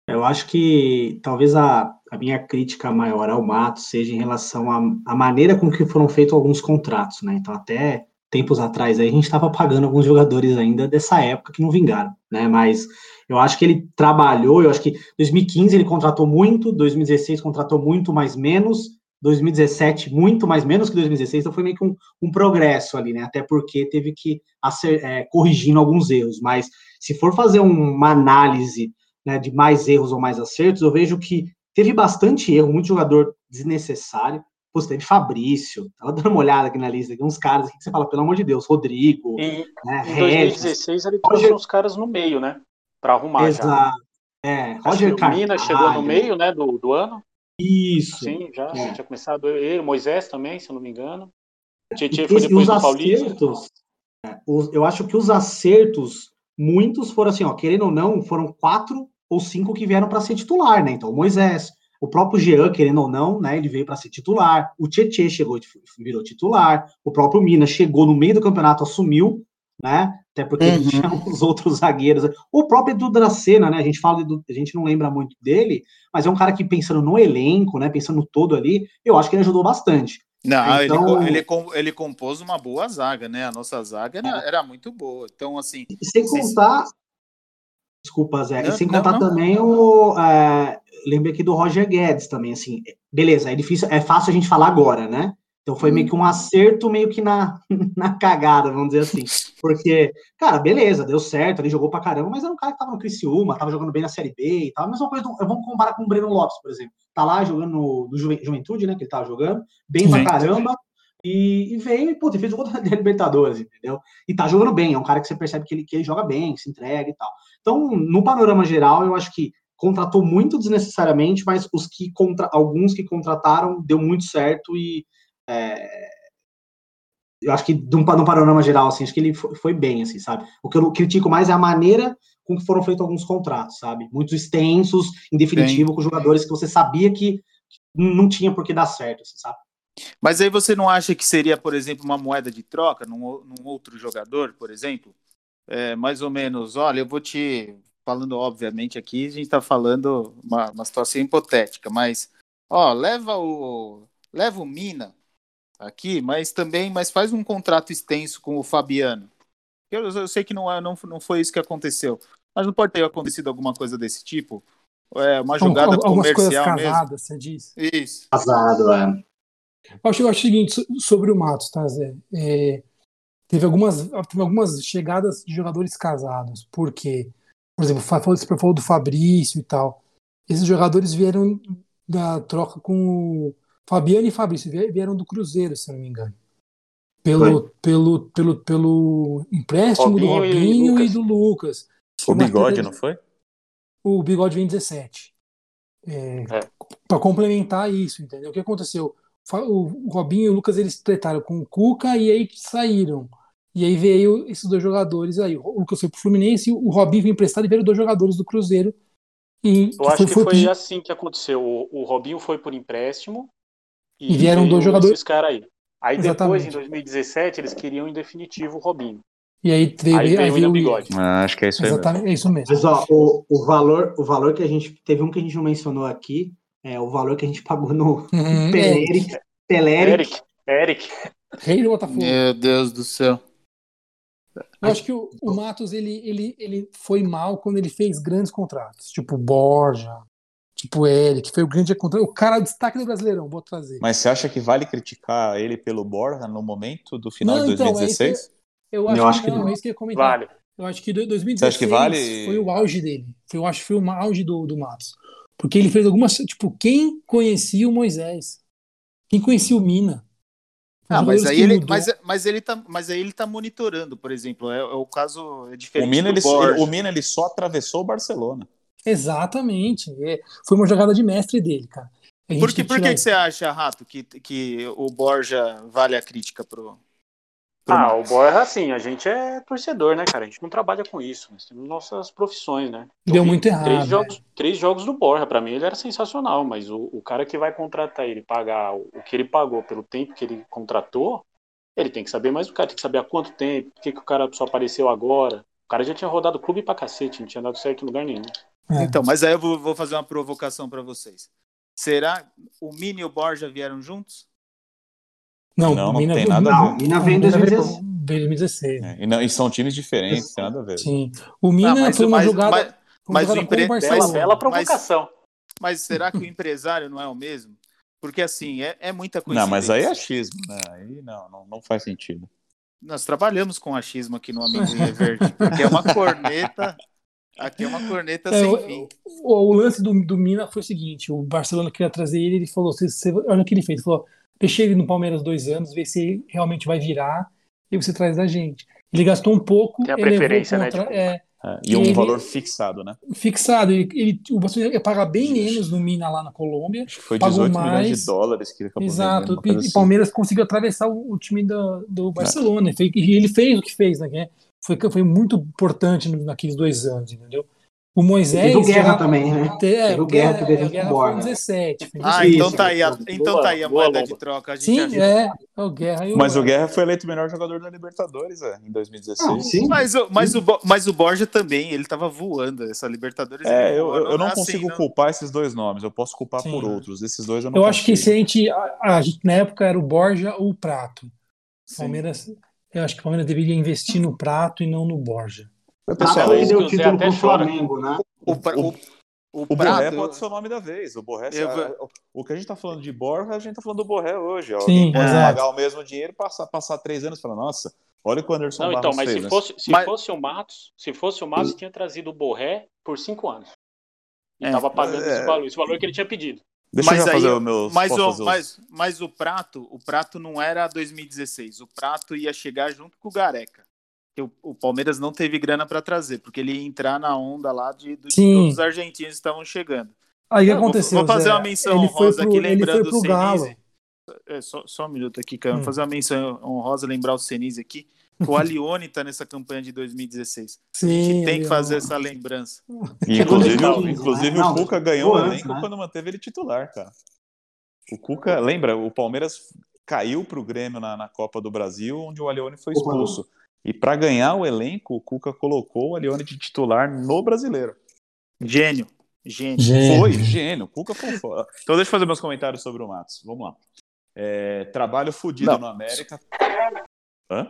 Eu acho que talvez a, a minha crítica maior ao Matos seja em relação à, maneira com que foram feitos alguns contratos, né? Então, até tempos atrás aí, a gente estava pagando alguns jogadores ainda dessa época que não vingaram, né? Mas eu acho que ele trabalhou, eu acho que 2015 ele contratou muito, 2016 contratou muito mais menos, 2017 muito mais menos que 2016, então foi meio que um, um progresso ali, né? Até porque teve que acer, é, corrigindo alguns erros, mas se for fazer uma análise né, de mais erros ou mais acertos, eu vejo que teve bastante erro, muito jogador desnecessário. Pô, teve Fabrício, tava dando uma olhada aqui na lista, aqui, uns caras aqui que você fala, pelo amor de Deus, Rodrigo. Em, né, em 2016 ele trouxe Roger... uns caras no meio, né? Para arrumar Exato. já. É, Roger Carvalho. Minas chegou no meio, né, do, do ano. Isso. Sim, já é. tinha começado ele, Moisés também, se eu não me engano. Tietchan foi depois do Paulista. É, eu acho que os acertos, muitos foram assim, ó, querendo ou não, foram quatro ou cinco que vieram para ser titular, né? Então, o Moisés, o próprio Jean, querendo ou não, né? Ele veio para ser titular. O Tietchan chegou e virou titular. O próprio Minas chegou no meio do campeonato, assumiu, né? Até porque uhum. tinha os outros zagueiros. O próprio Edu Dracena, né? A gente fala a gente não lembra muito dele, mas é um cara que pensando no elenco, né? Pensando no todo ali, eu acho que ele ajudou bastante. Não, então, ele, ele, ele compôs uma boa zaga, né? A nossa zaga era, era muito boa. Então, assim. Sem contar, Desculpa, Zé. Não, e sem contar não, não. também o. É, lembrei aqui do Roger Guedes também, assim. Beleza, é difícil, é fácil a gente falar agora, né? Então foi meio que um acerto, meio que na, na cagada, vamos dizer assim. Porque, cara, beleza, deu certo, ele jogou pra caramba, mas era um cara que tava no Criciúma, tava jogando bem na Série B e tal. A mesma coisa, vamos comparar com o Breno Lopes, por exemplo. Tá lá jogando no, no Juventude, né, que ele tava jogando, bem pra caramba. E, e veio e, pô, fez o gol da Libertadores, entendeu? E tá jogando bem, é um cara que você percebe que ele, que ele joga bem, que se entrega e tal. Então, no panorama geral, eu acho que contratou muito desnecessariamente, mas os que contra, alguns que contrataram deu muito certo e é, eu acho que no panorama geral, assim, acho que ele foi, foi, bem, assim, sabe? O que eu critico mais é a maneira com que foram feitos alguns contratos, sabe? Muito extensos, em definitivo, com jogadores que você sabia que não tinha por que dar certo, assim, sabe? Mas aí você não acha que seria, por exemplo, uma moeda de troca num, num outro jogador, por exemplo? É, mais ou menos, olha, eu vou te. Falando, obviamente, aqui a gente está falando uma, uma situação hipotética, mas ó, leva o. Leva o Mina aqui, mas também, mas faz um contrato extenso com o Fabiano. Eu, eu sei que não, é, não, não foi isso que aconteceu, mas não pode ter acontecido alguma coisa desse tipo? É uma jogada Algumas comercial coisas casadas, mesmo. você diz. Isso. Casado, é. Eu acho, eu acho o seguinte, sobre o Matos, tá, Zé? É, teve, algumas, teve algumas chegadas de jogadores casados, porque, por exemplo, você falou do Fabrício e tal. Esses jogadores vieram da troca com o Fabiano e Fabrício, vieram do Cruzeiro, se não me engano. Pelo, pelo, pelo, pelo empréstimo Robinho do Robinho e, e, do Lucas. O Bigode, não foi? O Bigode vem 17. É, é. Para complementar isso, entendeu? O que aconteceu? o Robinho e o Lucas eles tretaram com o Cuca e aí saíram. E aí veio esses dois jogadores aí. O Lucas foi pro Fluminense, o Robinho veio emprestado e veio dois jogadores do Cruzeiro. E Eu acho foi, que foi, assim que aconteceu. O, o, Robinho foi por empréstimo e, e vieram dois jogadores. Esses caras aí. Aí Exatamente. depois, em 2017, eles queriam em definitivo o Robinho. E aí, teve, aí veio, aí veio o bigode. Ah, acho que é isso aí. Exatamente, mesmo. é isso mesmo. Mas ó, o, o, valor, o valor que a gente. Teve um que a gente não mencionou aqui, é o valor que a gente pagou no hum, Peleric, Peleric. Eric. Rei do Botafogo. Meu Deus do céu. Eu acho que o, o, Matos ele, ele, ele foi mal quando ele fez grandes contratos, tipo Borja, tipo Eric, foi o grande contrato. O cara destaque do Brasileirão, vou trazer. Mas você acha que vale criticar ele pelo Borja no momento do final não, de 2016? Então, é eu acho, eu acho que, que, não, é isso que eu ia comentar. Vale. Eu acho que 2016 você acha que vale? foi o auge dele. Eu acho que foi o auge do, do Matos. Porque ele fez algumas. Tipo, quem conhecia o Moisés? Quem conhecia o Mina? Ah, mas aí, ele, mas, mas, ele tá, mas aí ele tá monitorando, por exemplo. É, é o caso é diferente. O Mina, ele, ele, o Mina ele só atravessou o Barcelona. Exatamente. É, foi uma jogada de mestre dele, cara. Por, que, por que, que você acha, Rato, que, que o Borja vale a crítica pro, Ah, o Borja, assim, a gente é torcedor, né, cara? A gente não trabalha com isso. Nós temos nossas profissões, né? Eu Deu muito errado. Três né? jogos, três jogos do Borja, pra mim ele era sensacional, mas o, o cara que vai contratar ele, pagar o, o que ele pagou pelo tempo que ele contratou, ele tem que saber mais do cara, tem que saber há quanto tempo, por que, que o cara só apareceu agora. O cara já tinha rodado o clube pra cacete, não tinha dado certo em lugar nenhum. É. Então, mas aí eu vou, vou fazer uma provocação para vocês. Será o Mini e o Borja vieram juntos? Não, Não, não Mina tem nada a ver. Mina vem em Mina veio 2016. em 2016. É, e, não- e são times diferentes, tem nada a ver. Sim. O Mina mas- foi uma mas- jogada, mas- mas o jogada empre- com o Bela- provocação. Mas será que o empresário não é o mesmo? Porque assim, é, é muita coisa. Não, mas aí é achismo, né? Aí não, não, não faz sentido. Nós trabalhamos com achismo aqui no Amendoim Verde, porque é uma corneta. Aqui é uma corneta É, sem fim. O, o lance do, do Mina foi o seguinte: o Barcelona queria trazer ele, ele falou: você, você- olha o que ele fez, ele falou, deixei ele no Palmeiras dois anos, ver se ele realmente vai virar, e você traz da gente. Ele gastou um pouco, Tem a preferência, né, contra, tipo- é, É, e um Ele- valor fixado, né? fixado. Ele, ele, o Barcelona ia pagar bem menos no Mina lá na Colômbia. Acho que foi Pagou 18 milhões mais. de dólares que ele acabou Exato. E o assim. Palmeiras conseguiu atravessar o, o time do, do Barcelona. E foi- E ele fez o que fez, né? Foi, foi muito importante naqueles dois anos, entendeu? O Moisés. Teve o Guerra já- também, né? Te- é, Teve o o Guerra Guerra, que a com Guerra o foi em Borja. 17. foi em Ah, 17. então tá aí a, então tá aí a Boa, moeda de troca. A gente Sim, é. é o Guerra e o. Mas o Guerra foi eleito o melhor jogador da Libertadores é, em 2016. Não, sim. Mas, o- mas, o, Bo- mas o Borja também, ele tava voando. Essa Libertadores. É, eu, eu, eu não assim, consigo não- culpar esses dois nomes, eu posso culpar Sim. por outros. Esses dois eu não Eu acho que se consigo. a gente, a, a gente. Na época era o Borja ou o Prato. Sim. Eu acho que o Palmeiras deveria investir no Prato e não no Borja. Pessoal, Prato é isso deu que o o Zé título até pro. Flamengo, né? O, o, o, O Borré Prato- pode ser o nome da vez. O Borré, Eu o, o que a gente tá falando de Borja, a gente tá falando do Borré hoje. ó. Sim, Alguém pode exato. pagar o mesmo dinheiro, passar, passar três anos e falar, nossa, olha o que o Anderson Não, então, mas fez. se né? fosse, se Mas- fosse o Matos, se fosse o Matos, tinha trazido o Borré por cinco anos. E É, tava pagando é. esse valor, esse valor que ele tinha pedido. Deixa mas eu já aí fazer eu- os meus... Mas o, fazer mas, mas o Prato, o Prato não era 2016. O Prato ia chegar junto com o Gareca. Que O, o Palmeiras não teve grana para trazer, porque ele ia entrar na onda lá de, de todos os argentinos que estavam chegando. Aí o que Não, vou- aconteceu? Vou, fazer Zé? uma menção ele foi honrosa pro, aqui, ele lembrando foi pro o. Senise. É, só, só um minuto aqui, cara. Hum. Vou fazer uma menção honrosa, lembrar o Senise aqui. O Alione tá nessa campanha de 2016. A Sim, gente tem que fazer essa lembrança. E, inclusive, o- inclusive não, o Cuca ganhou o elenco né? quando manteve ele titular, cara. O Cuca, lembra, o Palmeiras caiu pro Grêmio na, na Copa do Brasil, onde o Alione foi expulso. E para ganhar o elenco, o Cuca colocou o Alione de titular no brasileiro. Gênio. Gênio. Gênio. Foi, gênio. O Cuca foi foda. Então deixa eu fazer meus comentários sobre o Matos. Vamos lá. É, trabalho fudido Não. no América. Hã?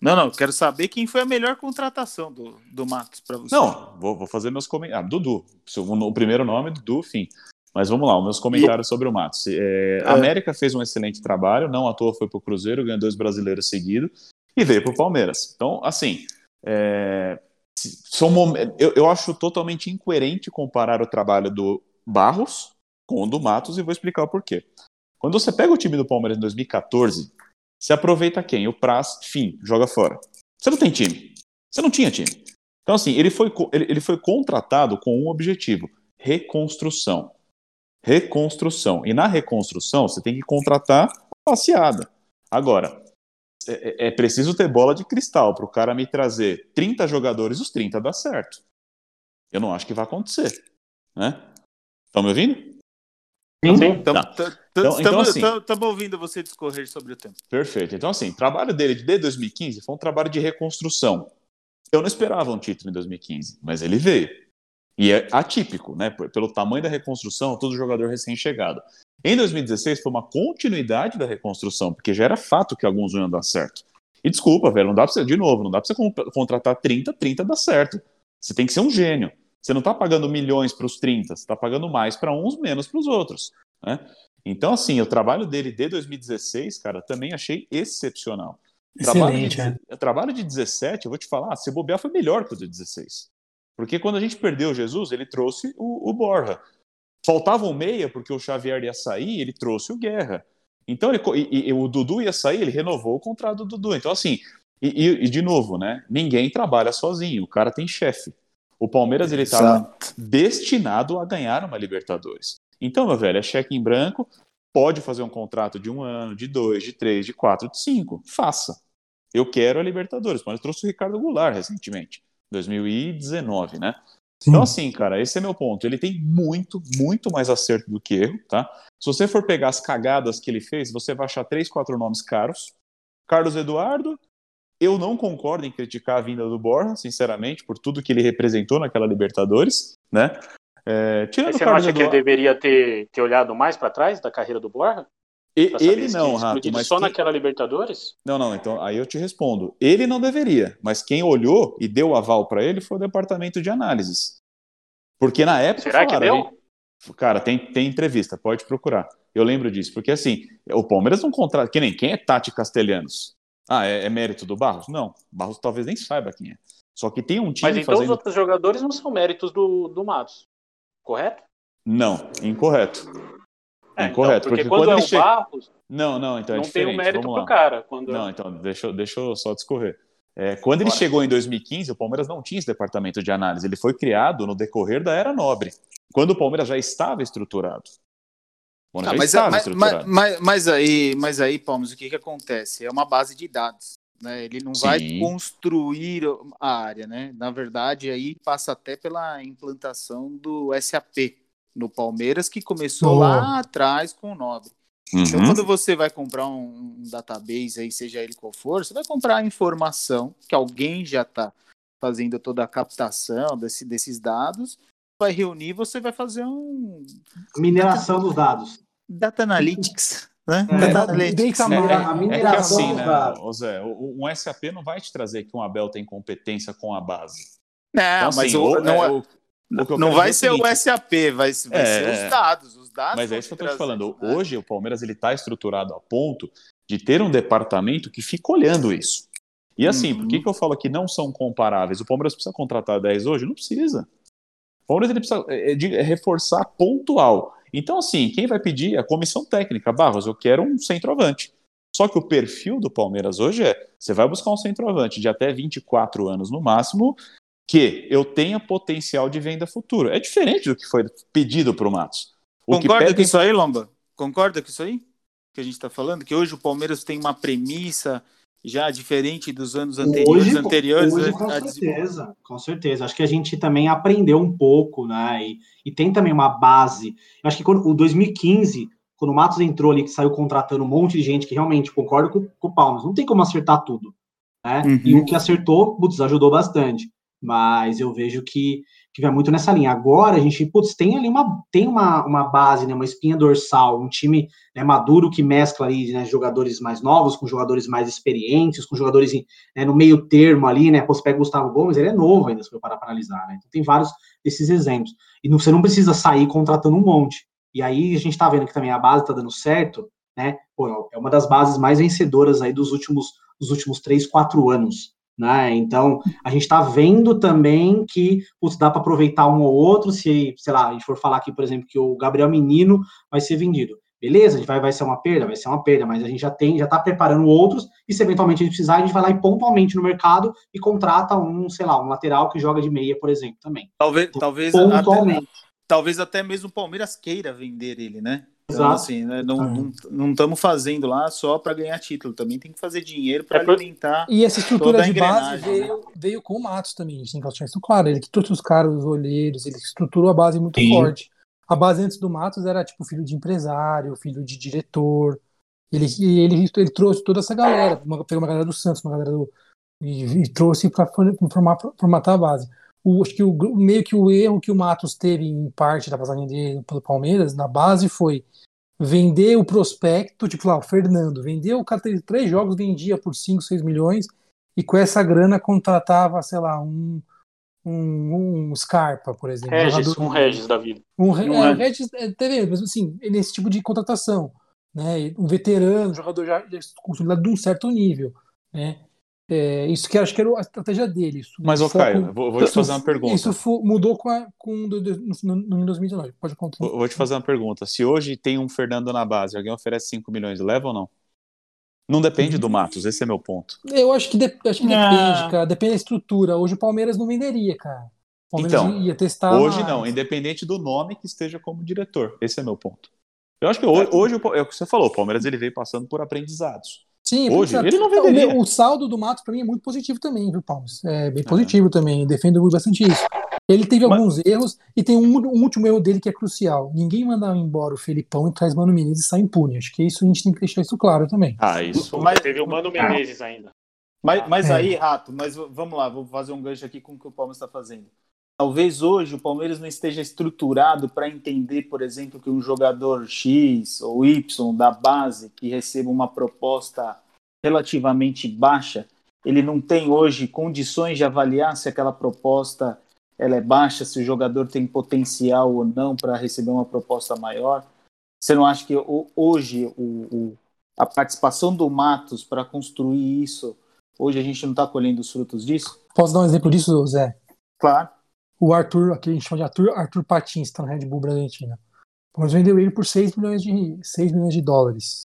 Não, não, quero saber quem foi a melhor contratação do, do Matos para você. Não, vou, vou fazer meus comentários. Ah, Dudu. O, o primeiro nome, Dudu, fim. Mas vamos lá, os meus comentários sobre o Matos. É, a América fez um excelente trabalho, não à toa foi pro Cruzeiro, ganhou dois brasileiros seguidos e veio pro Palmeiras. Então, assim, é, são mom- eu, eu acho totalmente incoerente comparar o trabalho do Barros com o do Matos e vou explicar o porquê. Quando você pega o time do Palmeiras em 2014, você aproveita quem? O Praz, fim, joga fora. Você não tem time. Você não tinha time. Então, assim, ele foi, ele, ele foi contratado com um objetivo: reconstrução. Reconstrução. E na reconstrução, você tem que contratar passeada. Agora, é, é- é preciso ter bola de cristal para o cara me trazer 30 jogadores, os 30 dá certo. Eu não acho que vai acontecer. Né? Estão me ouvindo? Sim. Estamos Tá. Então- então, assim- ouvindo você discorrer sobre o tempo. Perfeito. Então, assim, o trabalho dele de 2015 foi um trabalho de reconstrução. Eu não esperava um título em 2015, mas ele veio. E é atípico, né? Pelo tamanho da reconstrução, todo jogador recém-chegado. Em 2016 foi uma continuidade da reconstrução, porque já era fato que alguns não iam dar certo. E desculpa, velho, não dá pra você, de novo, não dá pra você con- contratar 30, 30 dá certo. Você tem que ser um gênio. Você não tá pagando milhões para os 30, você tá pagando mais para uns, menos para os outros. Né? Então, assim, o trabalho dele de 2016, cara, também achei excepcional. O trabalho, Excelente, de, é. o trabalho de 17, eu vou te falar, se bobear foi melhor que o de 16. Porque quando a gente perdeu Jesus, ele trouxe o, o Borja. Faltava um meia, porque o Xavier ia sair, ele trouxe o Guerra. Então, ele, e, e o Dudu ia sair, ele renovou o contrato do Dudu. Então, assim, e, e- e de novo, né? Ninguém trabalha sozinho, o cara tem chefe. O Palmeiras, ele tá Exato. destinado a ganhar uma Libertadores. Então, meu velho, é cheque em branco, pode fazer um contrato de um ano, de dois, de três, de quatro, de cinco, faça. Eu quero a Libertadores, mas eu trouxe o Ricardo Goulart recentemente, 2019, né? Sim. Então, assim, cara, esse é meu ponto. Ele tem muito, muito mais acerto do que erro, tá? Se você for pegar as cagadas que ele fez, você vai achar três, quatro nomes caros. Carlos Eduardo, eu não concordo em criticar a vinda do Borja, sinceramente, por tudo que ele representou naquela Libertadores, né? É, tirando Mas você não acha que ele deveria ter, ter olhado mais para trás da carreira do Borja? e- ele não, Rato, mas só quem- naquela Libertadores? Não, não, então aí eu te respondo. Ele não deveria, mas quem olhou e deu aval para ele foi o departamento de análises. Porque na época. Será que falaram, deu? gente- Cara, tem, tem entrevista, pode procurar. Eu lembro disso, porque assim, o Palmeiras não contrata. Que nem quem é Tati Castelhanos? Ah, é, é mérito do Barros? Não, Barros talvez nem saiba quem é. Só que tem um time Mas então os fazendo. outros jogadores não são méritos do, do Matos, correto? Não, incorreto. É, então, incorreto, porque, porque quando, quando é ele o chega- Barros, Não, não, então é não tem diferente. um mérito vamos pro lá. cara. Quando Não, então, deixa, eu- deixa eu só discorrer. É, quando ele Bora. chegou em 2015, o Palmeiras não tinha esse departamento de análise. Ele foi criado no decorrer da Era Nobre, quando o Palmeiras já estava estruturado. Ah, mas, estava mas, mas, mas- mas aí, mas aí, Palmas, o que, que acontece? É uma base de dados. Né? Ele não vai Sim. construir a área, né? Na verdade, aí passa até pela implantação do SAP no Palmeiras, que começou Boa. lá atrás com o Nobre. Então, Uhum. quando você vai comprar um, um database aí, seja ele qual for, você vai comprar a informação que alguém já está fazendo toda a captação desse- desses dados, vai reunir, você vai fazer um Mineração dos dados. data analytics, né? É, data data analytics. mine. né? a É que mineração assim, dos né, um SAP não vai te trazer que um Abel tem competência com a base. Não, Então, mas assim, o- não, é, é- o- o não vai ser é o SAP, vai, vai É, ser é. os dados. Os dados Mas é isso que eu tô te falando. né? Hoje o Palmeiras ele tá estruturado a ponto de ter um departamento que fica olhando isso. E assim, Uhum. por que, que eu falo que não são comparáveis? O Palmeiras precisa contratar 10 hoje? Não precisa. O Palmeiras ele precisa é, de- é reforçar pontual. Então, assim, quem vai pedir é a comissão técnica. Barros, eu quero um centroavante. Só que o perfil do Palmeiras hoje é: você vai buscar um centroavante de até 24 anos no máximo, que eu tenha potencial de venda futuro. É diferente do que foi pedido para o Matos. O Concorda pedem- com isso aí, Lomba? Concorda com isso aí? Que a gente está falando? Que hoje o Palmeiras tem uma premissa já diferente dos anos anteriores, Hoje, anteriores hoje, a- com a certeza, com certeza. Acho que a gente também aprendeu um pouco, né? E, e tem também uma base. Eu acho que quando o 2015, quando o Matos entrou ali, que saiu contratando um monte de gente que realmente concorda com, com o Palmas, não tem como acertar tudo, né? Uhum. E o que acertou, putz, ajudou bastante. Mas eu vejo que, vai muito nessa linha. Agora a gente, putz, tem ali uma, tem uma, uma base, né? Uma espinha dorsal, um time né, maduro que mescla ali né, jogadores mais novos com jogadores mais experientes, com jogadores né, no meio termo ali, né? Pô, você pega o Gustavo Gomes, ele é novo ainda, se for parar para analisar, né? Então tem vários desses exemplos. E não- você não precisa sair contratando um monte. E aí a gente tá vendo que também a base tá dando certo, né? Pô, é uma das bases mais vencedoras aí dos últimos, dos últimos três, quatro anos. Né? Então, a gente está vendo também que putz, dá para aproveitar um ou outro, se, sei lá, a gente for falar aqui, por exemplo, que o Gabriel Menino vai ser vendido. Beleza, a gente vai, vai ser uma perda, vai ser uma perda, mas a gente já tem, já está preparando outros, e se eventualmente a gente precisar, a gente vai lá e pontualmente no mercado e contrata um, sei lá, um lateral que joga de meia, por exemplo, também. Talvez, talvez, até, Pontualmente. talvez até mesmo o Palmeiras queira vender ele, né? Então, assim, né, não não estamos fazendo lá só para ganhar título, também tem que fazer dinheiro para É alimentar. E essa estrutura de base né? veio, veio com o Matos também, a gente tem que isso claro. Ele que trouxe os caras, os olheiros, ele estruturou a base muito Sim. forte. A base antes do Matos era tipo filho de empresário, filho de diretor. Ele, e ele, ele trouxe toda essa galera, uma, pegou uma galera do Santos, uma galera do. E, e trouxe para formar, formatar a base. O, acho que o, meio que o erro que o Matos teve em parte da passagem dele pelo Palmeiras, na base, foi vender o prospecto, tipo lá, o Fernando, vendeu, o cara teve três jogos, vendia por 5, 6 milhões, e com essa grana contratava, sei lá, um, um, um Scarpa, por exemplo. Regis, jogador- um Regis da vida. Um, Re- Um é, Regis é, teve, mas assim, nesse tipo de contratação, né? Um veterano, jogador já, já consolidado de um certo nível, né? É, isso que eu acho que era a estratégia dele. Isso, Mas, ô Caio, vou, vou te fazer uma pergunta. Isso fu- mudou com, a, com no, no, em 2019. Pode continuar. Vou vou te fazer uma pergunta. Se hoje tem um Fernando na base, alguém oferece 5 milhões, leva ou não? Não depende do Matos, esse é meu ponto. Eu acho que, de- acho que Ah. depende, cara. Depende da estrutura. Hoje o Palmeiras não venderia, cara. O Palmeiras Então, ia testar. Hoje mais. não, independente do nome que esteja como diretor. Esse é meu ponto. Eu acho que hoje, hoje o Pa- é o que você falou, o Palmeiras ele veio passando por aprendizados. Sim, Hoje, ele não o, venderia. meu- o saldo do Matos pra mim é muito positivo também, viu, Palmas? É bem positivo também, defendo bastante isso. Ele teve Mas- alguns erros e tem um, um último erro dele que é crucial. Ninguém manda embora o Felipão e traz Mano Menezes e sai impune. Acho que isso a gente tem que deixar isso claro também. Ah, isso. Mas- Teve o Mano Menezes ainda. Mas, mas É. aí, Rato, mas vamos lá, vou fazer um gancho aqui com o que o Palmeiras está fazendo. Talvez hoje o Palmeiras não esteja estruturado para entender, por exemplo, que um jogador X ou Y da base que receba uma proposta relativamente baixa, ele não tem hoje condições de avaliar se aquela proposta ela é baixa, se o jogador tem potencial ou não para receber uma proposta maior. Você não acha que hoje o- o- a participação do Matos para construir isso Hoje a gente não está colhendo os frutos disso? Posso dar um exemplo disso, Zé? Claro. O Arthur, aqui a gente chama de Arthur, Arthur Patins, está no Red Bull Bragantino. O Palmeiras vendeu ele por 6 milhões de, 6 milhões de dólares.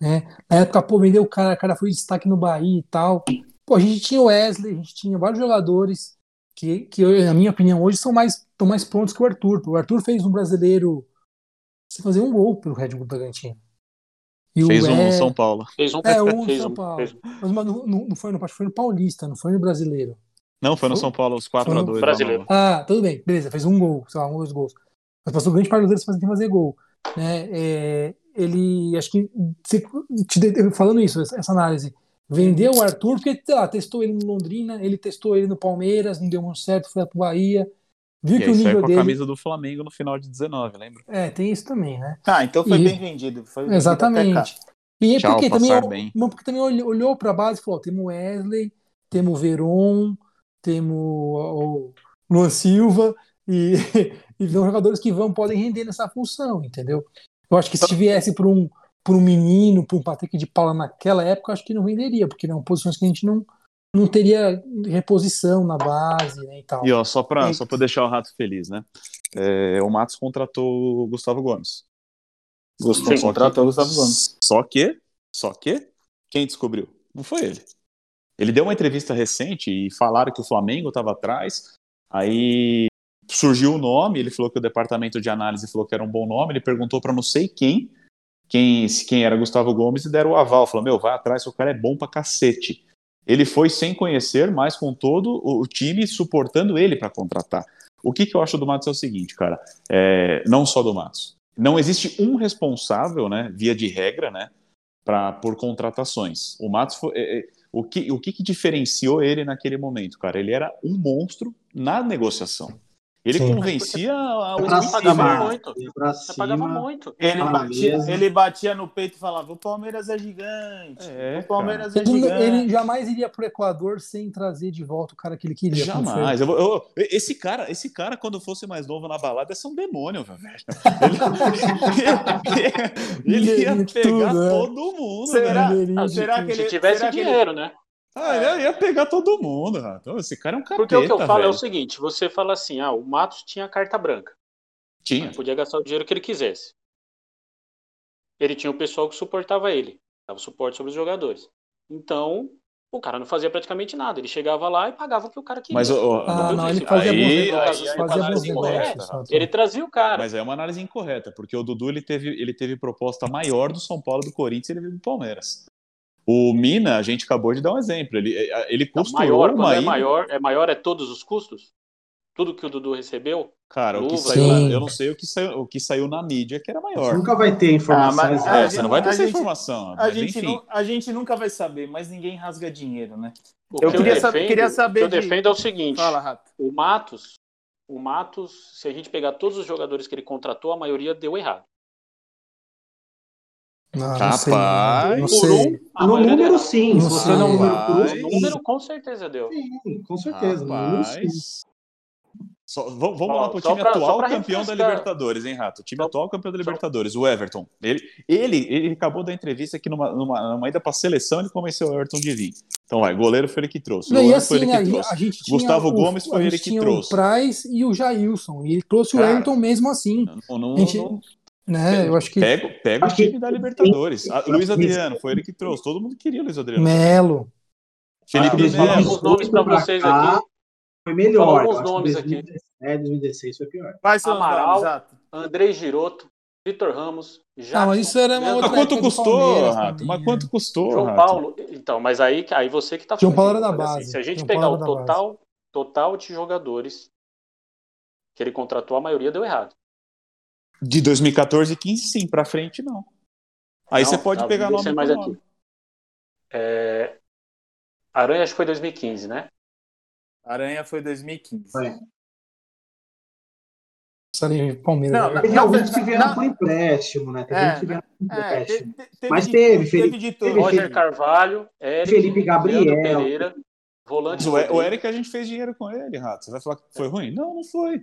Né? Na época, pô, vendeu o cara, o cara foi destaque no Bahia e tal. Pô, a gente tinha o Wesley, a gente tinha vários jogadores que, que eu, na minha opinião, hoje são mais, estão mais prontos que o Arthur. O Arthur fez um brasileiro sem fazer um gol pelo Red Bull Bragantino. E o Fez um no São Paulo. Fez um, É, um no fez São um, Paulo. fez um. Mas mas não, não, não foi no, acho que foi no Paulista, não foi no Brasileiro. Não, foi no Foi- São Paulo, os foi no 4x2. Brasileiro. Ah, tudo bem, beleza, fez um gol, sei lá, um ou dois gols. Mas passou grande parte dos deles sem fazer gol. Né? É, ele, acho que, se- te falando isso, essa, análise, vendeu o Arthur, porque, sei lá, testou ele no Londrina, ele testou ele no Palmeiras, não deu muito certo, foi pro Bahia, viu E que aí o nível com a dele. camisa do Flamengo no final de 19, lembra? É, tem isso também, né? Ah, então foi E- bem vendido. Foi vendido Exatamente. E é Tchau, porque também, passar bem. porque também olhou, olhou para a base e falou: temos Wesley, temos o Veron, temos o Luan Silva e, e são jogadores que vão podem render nessa função, entendeu? Eu acho que se viesse para um, por um menino, para um Patrick de Paula naquela época, eu acho que não venderia, porque eram posições que a gente não, não teria reposição na base né, e tal. E ó, só pra, E- só pra deixar o Rato feliz, né? É, o Matos contratou o Gustavo Gomes. Só contratou o Gustavo Gomes. Só que, só que, quem descobriu? Não foi ele. Ele deu uma entrevista recente e falaram que o Flamengo estava atrás. Aí surgiu o nome, ele falou que o departamento de análise falou que era um bom nome. Ele perguntou para não sei quem, quem, quem era Gustavo Gomes e deram o aval. Falou: Meu, vai atrás, o cara é bom pra cacete. Ele foi sem conhecer, mas com todo o o time suportando ele para contratar. O que, que eu acho do Matos é o seguinte, cara, é, não só do Matos. Não existe um responsável, né, via de regra, né, pra, por contratações. O Matos foi, é, é, o, que, o que, que diferenciou ele naquele momento, cara? Ele era um monstro na negociação. Ele Sim. convencia Ia o pra time. pagava cima, muito. ia pagava muito. Ele, batia, ele batia no peito e falava: o Palmeiras é gigante. É, o Palmeiras é Ele, gigante. ele jamais iria pro Equador sem trazer de volta o cara que ele queria. Jamais. Eu vou- eu- esse cara, esse cara, quando fosse mais novo na balada, ia ser um demônio, velho. Ele, ele ia Mineirinho de pegar tudo, né? todo mundo, Será? será que ele- Se tivesse será que ele- dinheiro, né? Ah, ele ia pegar todo mundo, Rato. Esse cara é um capeta, Porque o que eu falo é velho. o seguinte: você fala assim, ah, o Matos tinha carta branca. Tinha. Podia gastar o dinheiro que ele quisesse. Ele tinha o pessoal que suportava ele, dava suporte sobre os jogadores. Então, o cara não fazia praticamente nada. Ele chegava lá e pagava o que o cara queria. Mas, ó, Ah, não, ele Aí- fazia aí- negócios. aí- aí- fazia aí- negócios. correto. só. Ele trazia o cara. Mas é uma análise incorreta, porque o Dudu ele teve, ele teve proposta maior do São Paulo do Corinthians e ele veio do Palmeiras. O Mina, a gente acabou de dar um exemplo. Ele, ele Então, costurou maior, uma é maior, é maior é todos os custos? Tudo que o Dudu recebeu? Cara, o que Luva. saiu eu não sei o que saiu, o que saiu na mídia que era Você maior. nunca vai ter informação Ah, mas-. É, a você não vai ter a essa gente- informação. A gente, enfim. nu- a gente nunca vai saber, mas ninguém rasga dinheiro, né? O Eu que queria saber- defendo- queria saber O que eu de- defendo é o seguinte: Fala, Rato. o Matos, o Matos, se a gente pegar todos os jogadores que ele contratou, a maioria deu errado. Não, não sei, não sei. um, No deu número, sim. Não Se você sei. não número por um, Rapaz. sim. O número com certeza deu. Sim, com certeza. No número, sim. Rapaz. Só- vamos Ó, lá pro só time pra- só atual campeão da. Libertadores, hein, Rato? O time Só- atual campeão da só- Libertadores, o Everton. Ele, ele, ele acabou da entrevista que numa, numa, numa ida pra seleção ele convenceu o Everton de vir. Então vai, goleiro foi ele que trouxe. Não, e assim, foi ele que trouxe. a gente tinha Gustavo o- Gomes foi a ele que tinha trouxe. o Price e o Jailson. E ele trouxe Cara, o Ayrton mesmo assim. Não, não, A gente- não- Né? Eu acho que pega, pega o Acho que- time da Libertadores. Ah, Luiz Adriano foi ele que trouxe. Todo mundo queria o Luiz Adriano. Melo. Felipe Ah, Melo. alguns nomes pra vocês cá, aqui. Foi melhor. Que nomes aqui. 2017, 2016 foi pior. São Amaral. os nomes, Rato? Andrei Giroto, Vitor Ramos, já. Ah, mas isso era uma Mas outra quanto época do custou, Rato? também, Mas né? quanto custou, João Rato? Paulo, então, mas aí, aí você que tá João Paulo era da mas, assim, base. se a gente João pegar Paulo o base. total, total de jogadores que ele contratou, a maioria deu errado. De 2014 e 15, sim, pra frente não. Aí Não, você pode tá, pegar nome mais nome. aqui. É, Aranha acho que foi 2015, né? Aranha foi 2015. Foi. Palmeiras. Não? Teve Não, alguns que vieram não. por empréstimo, né? Teve É, que vieram por É, empréstimo. te- teve Mas de, teve, teve Felipe- de teve tudo. Roger Carvalho, Eric, Felipe Gabriel. Leandro Pereira, volante. O, o. Eric a gente fez dinheiro com ele, Rato. Você vai falar que foi ruim? Não, não foi.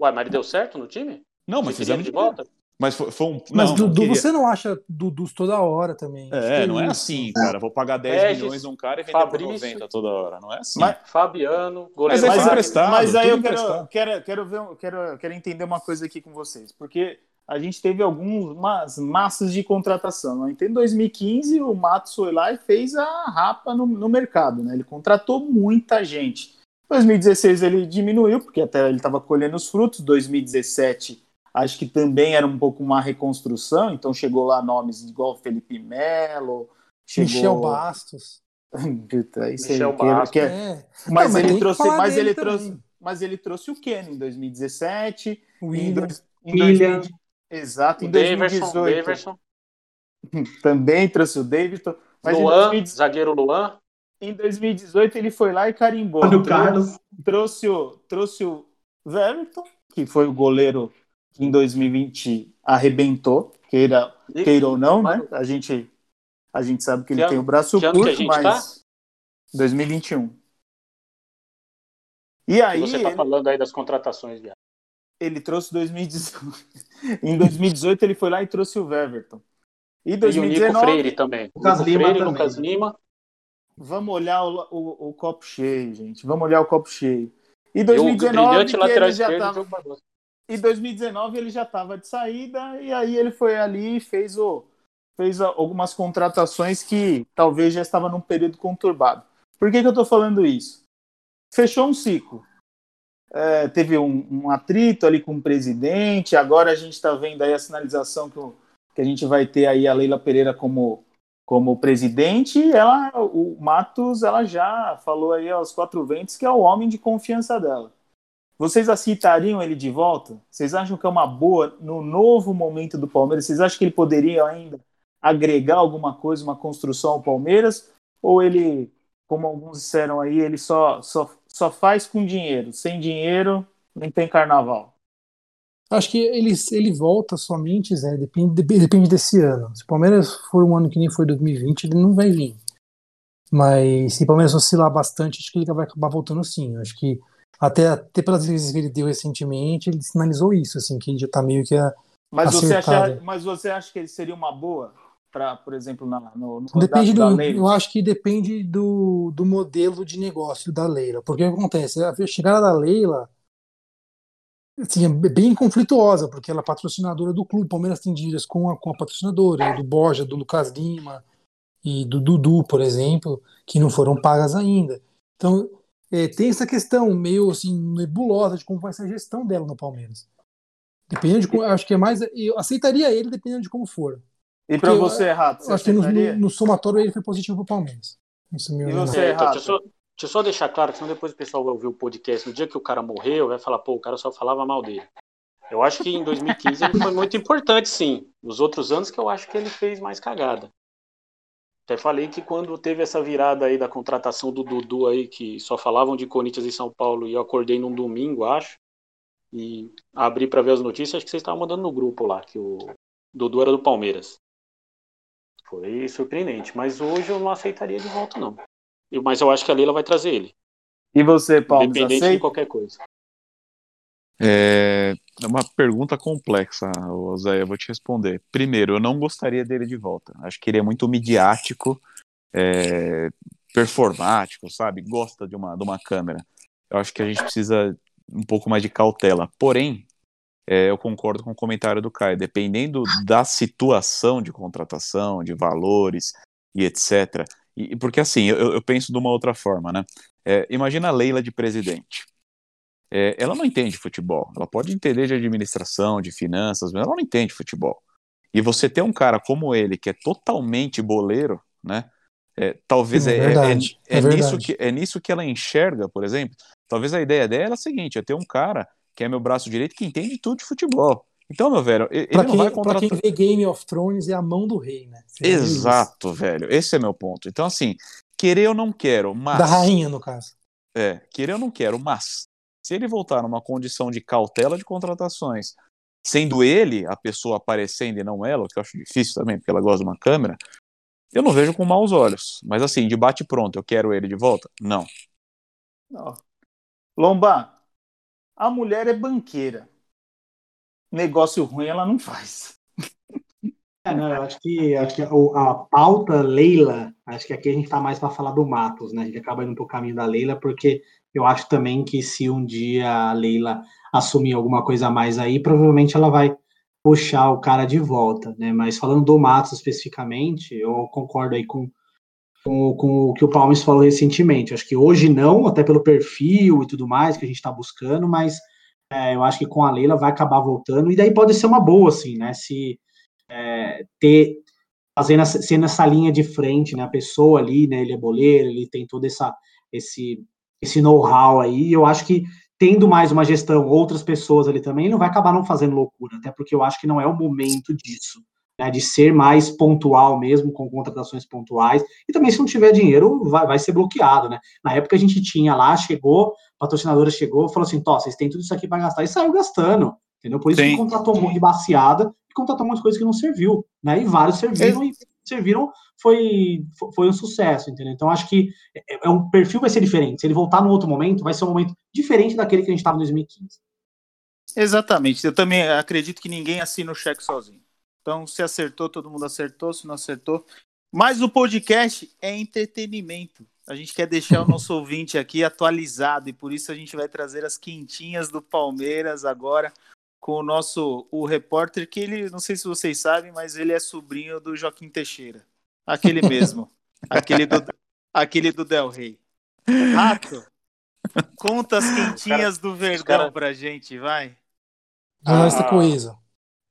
Ué, mas ele deu certo no time? Não, mas fizemos de volta? Mas foi, foi um. Mas não, Dudu, queria. você não acha Dudus toda hora também? É, que não é assim, cara. Vou pagar 10 Regis, milhões num cara e vender Fabrício. por 90 toda hora. Não é assim. Mas- Fabiano, Mas goleiro aí foi Mas, emprestado, mas aí eu quero, quero, quero, ver, um- quero, quero entender uma coisa aqui com vocês, porque a gente teve algumas massas de contratação. Né? Em 2015, o Matos foi lá e fez a rapa no, no mercado. Né? Ele contratou muita gente. Em 2016 ele diminuiu, porque até ele estava colhendo os frutos. 2017 acho que também era um pouco uma reconstrução, então chegou lá nomes igual Felipe Melo, chegou... Michel Bastos. Puta, Michel que- que Bastos. é- É. mas, Não, mas ele trouxe, mas ele também. trouxe, mas ele trouxe o Ken em 2017, O em, William. dois, em William. 2000 exato, O em Daverson, 2018 Daverson, também trouxe o Davidson, mas em, Luan, 2000 zagueiro Luan. em 2018 ele foi lá e carimbou, trouxe, Carlos. trouxe o trouxe o Verton, que foi o goleiro que em 2020 arrebentou, queira, queira ou não, né? A gente a gente sabe que ele Que tem ano- o braço curto, mas 2021. E aí Você tá ele- falando aí das contratações, viado. ele trouxe 2018. em 2018 ele foi lá e trouxe o Weverton. E E o Nico 2019, Freire também. Lucas Nico Lima Freire, também. Lucas Lima. vamos olhar o, o- o copo cheio, gente. Vamos olhar o copo cheio. E E o 2019 brilhante lateral ele já esquerdo, tava. E 2019 ele já estava de saída e aí ele foi ali e fez o fez algumas contratações que talvez já estava num período conturbado. Por que, que eu estou falando isso? Fechou um ciclo. É, teve um, um atrito ali com o presidente. Agora a gente está vendo aí a sinalização que, o- que a gente vai ter aí a Leila Pereira como como presidente. Ela, o Matos, ela já falou aí aos quatro ventos que é o homem de confiança dela. Vocês aceitariam ele de volta? Vocês acham que é uma boa no novo momento do Palmeiras? Vocês acham que ele poderia ainda agregar alguma coisa, uma construção ao Palmeiras? Ou ele, como alguns disseram aí, ele só, só, só faz com dinheiro? Sem dinheiro, não tem carnaval. Acho que ele, ele volta somente, Zé, depende, depende desse ano. Se o Palmeiras for um ano que nem foi 2020, ele não vai vir. Mas se o Palmeiras oscilar bastante, acho que ele vai acabar voltando sim. Acho que até, até pelas vezes que ele deu recentemente, ele sinalizou isso, assim, que já tá meio que a, Mas você, acha, mas você acha que ele seria uma boa para, por exemplo, na, no, no Depende do, Leila? eu acho que depende do, do modelo de negócio da Leila. Porque o que acontece? A chegada da Leila assim, é bem conflituosa, porque ela é patrocinadora do clube. O Palmeiras tem dívidas com a, com a patrocinadora, do Borja, do Lucas Lima e do Dudu, por exemplo, que não foram pagas ainda. Então, é, tem essa questão meio assim, nebulosa de como vai ser a gestão dela no Palmeiras. Dependendo de como, acho que é mais. Eu aceitaria ele dependendo de como for. E para porque eu- você, Rato, você Eu acho que no, aceitaria? no, somatório ele foi positivo pro Palmeiras. Isso é meu E você? É, então, errado. deixa, eu só, deixa eu só deixar claro, que senão depois o pessoal vai ouvir o podcast. No dia que o cara morreu, vai falar, pô, o cara só falava mal dele. Eu acho que em 2015 ele foi muito importante, sim. Nos outros anos que eu acho que ele fez mais cagada. Até falei que quando teve essa virada aí da contratação do Dudu aí, que só falavam de Corinthians e São Paulo, e eu acordei num domingo, acho, e abri pra ver as notícias, acho que vocês estavam mandando no grupo lá, que o Dudu era do Palmeiras. Foi surpreendente, mas hoje eu não aceitaria de volta, não. Eu- Mas eu acho que a Leila vai trazer ele, E você, Paulo, independente de aceita? qualquer coisa. É é uma pergunta complexa, Zé, eu vou te responder. Primeiro, eu não gostaria dele de volta. Acho que ele é muito midiático, é, performático, sabe? Gosta de uma, de uma câmera. Eu acho que a gente precisa um pouco mais de cautela. Porém, é, eu concordo com o comentário do Caio. Dependendo da situação de contratação, de valores e etc. E porque assim, eu, eu penso de uma outra forma, né? É, imagina a Leila de presidente. É, ela não entende futebol. Ela pode entender de administração, de finanças, mas ela não entende futebol. E você ter um cara como ele, que é totalmente boleiro, né? É, talvez É é, é, verdade, é, é nisso verdade. que, é nisso que ela enxerga, por exemplo. Talvez a ideia dela é a seguinte: é ter um cara que é meu braço direito que entende tudo de futebol. Então, meu velho, ele Pra não quem, vai pra contratar. quem vê Game of Thrones é a mão do rei, né? Você? Exato, velho. Esse é meu ponto. Então, assim, querer eu não quero, mas. Da rainha, no caso. É, querer eu não quero, mas se ele voltar numa condição de cautela de contratações, sendo ele a pessoa aparecendo e não ela, o que eu acho difícil também, porque ela gosta de uma câmera, eu não vejo com maus olhos. Mas assim, de bate pronto, eu quero ele de volta? Não. Ó. Lomba, a mulher é banqueira. Negócio ruim ela não faz. É, não, eu acho que, acho que o- a pauta Leila, acho que aqui a gente tá mais para falar do Matos, né? A gente acaba indo pro caminho da Leila, porque eu acho também que se um dia a Leila assumir alguma coisa a mais aí, provavelmente ela vai puxar o cara de volta, né? Mas falando do Matos especificamente, eu concordo aí com, com, com o que o Palmes falou recentemente. Acho que hoje não, até pelo perfil e tudo mais que a gente está buscando, mas é, eu acho que com a Leila vai acabar voltando, e daí pode ser uma boa, assim, né? Se é, ter fazendo sendo essa linha de frente, né? A pessoa ali, né? Ele é boleiro, ele tem todo essa, esse, esse know-how aí. Eu acho que tendo mais uma gestão, outras pessoas ali também, ele não vai acabar não fazendo loucura, até porque eu acho que não é o momento disso, né? De ser mais pontual mesmo, com contratações pontuais. E também, se não tiver dinheiro, vai, vai ser bloqueado, né? Na época a gente tinha lá, chegou, a patrocinadora chegou, falou assim: Tó, vocês têm tudo isso aqui para gastar, e saiu gastando. Entendeu? Por isso Sim. que contratou um monte de baciada e contratou um monte de coisa que não serviu, né? E vários serviram e serviram foi, foi um sucesso, entendeu? Então acho que é, é um perfil vai ser diferente. Se ele voltar num outro momento, vai ser um momento diferente daquele que a gente estava em 2015. Exatamente. Eu também acredito que ninguém assina o cheque sozinho. Então, se acertou, todo mundo acertou. Se não acertou. Mas o podcast é entretenimento. A gente quer deixar o nosso ouvinte aqui atualizado e por isso a gente vai trazer as quentinhas do Palmeiras agora com o nosso o repórter que ele, não sei se vocês sabem, mas ele é sobrinho do Joaquim Teixeira. Aquele mesmo. aquele do aquele do Del Rey. Rato. Conta as quentinhas do Verdão cara- pra gente, vai. Ah.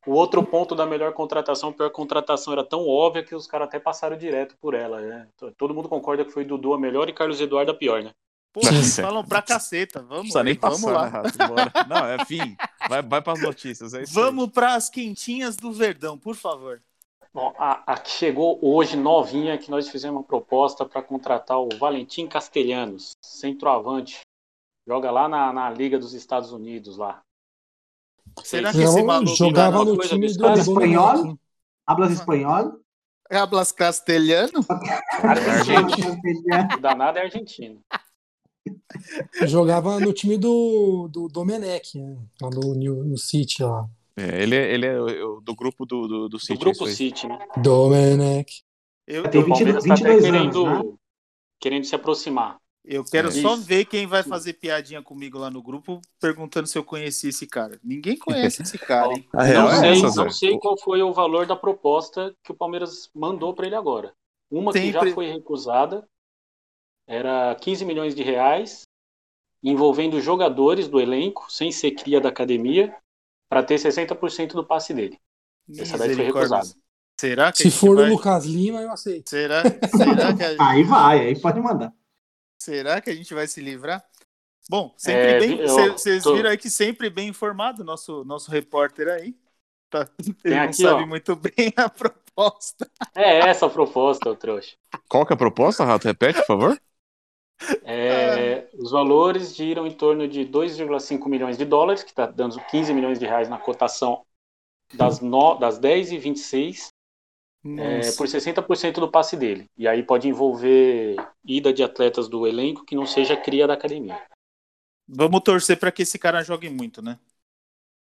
O outro ponto da melhor contratação, a pior contratação era tão óbvia que os caras até passaram direto por ela, né? Todo mundo concorda que foi Dudu a melhor e Carlos Eduardo a pior, né? Pô, vocês falam pra caceta. Vamos, nem vamos passar, lá. né, Rato? Bora. Não, é fim. Vai, vai para as notícias. É isso aí. Vamos para as quentinhas do Verdão, por favor. Bom, a, a que chegou hoje novinha, que nós fizemos uma proposta para contratar o Valentim Castelhanos, centroavante. Joga lá na, na Liga dos Estados Unidos lá. Será que esse Jogava, maluco jogava no time do do espanhol? Hablas espanhol? Hablas castelhano? O danado é argentino. Jogava no time do, do Domenech, né? lá no, New- no City lá. É, ele é, ele é do grupo do, do, do Do City. Grupo isso aí. City, né? Domenech. Eu, Tem O eu, 20 Palmeiras tá até 22 querendo, anos, querendo se aproximar. eu quero É. só Isso. ver quem vai fazer piadinha comigo lá no grupo, perguntando se eu conheci esse cara. Ninguém conhece esse cara, hein? Não é sei, não sei qual foi o valor da proposta que o Palmeiras mandou para ele agora. Uma que Sempre- já foi recusada era 15 milhões de reais, envolvendo jogadores do elenco, sem ser cria da academia, para ter 60% do passe dele. Essa daí foi recusada. Será que Se gente for vai... o Lucas Lima, eu aceito. Será, será, que a... Aí vai, aí pode mandar. será que a gente vai se livrar? Bom, sempre É, bem. Vocês tô- viram aí que sempre bem informado nosso nosso repórter aí. Tá- Ele não aqui, sabe ó. muito bem a proposta. É essa a proposta, ô trouxa. Qual que é a proposta, Rato? Repete, por favor. É, os valores giram em torno de 2,5 milhões de dólares, que está dando 15 milhões de reais na cotação das, no, das 10 e 26, é, por 60% do passe dele. E aí pode envolver ida de atletas do elenco que não seja cria da academia. Vamos torcer para que esse cara jogue muito, né?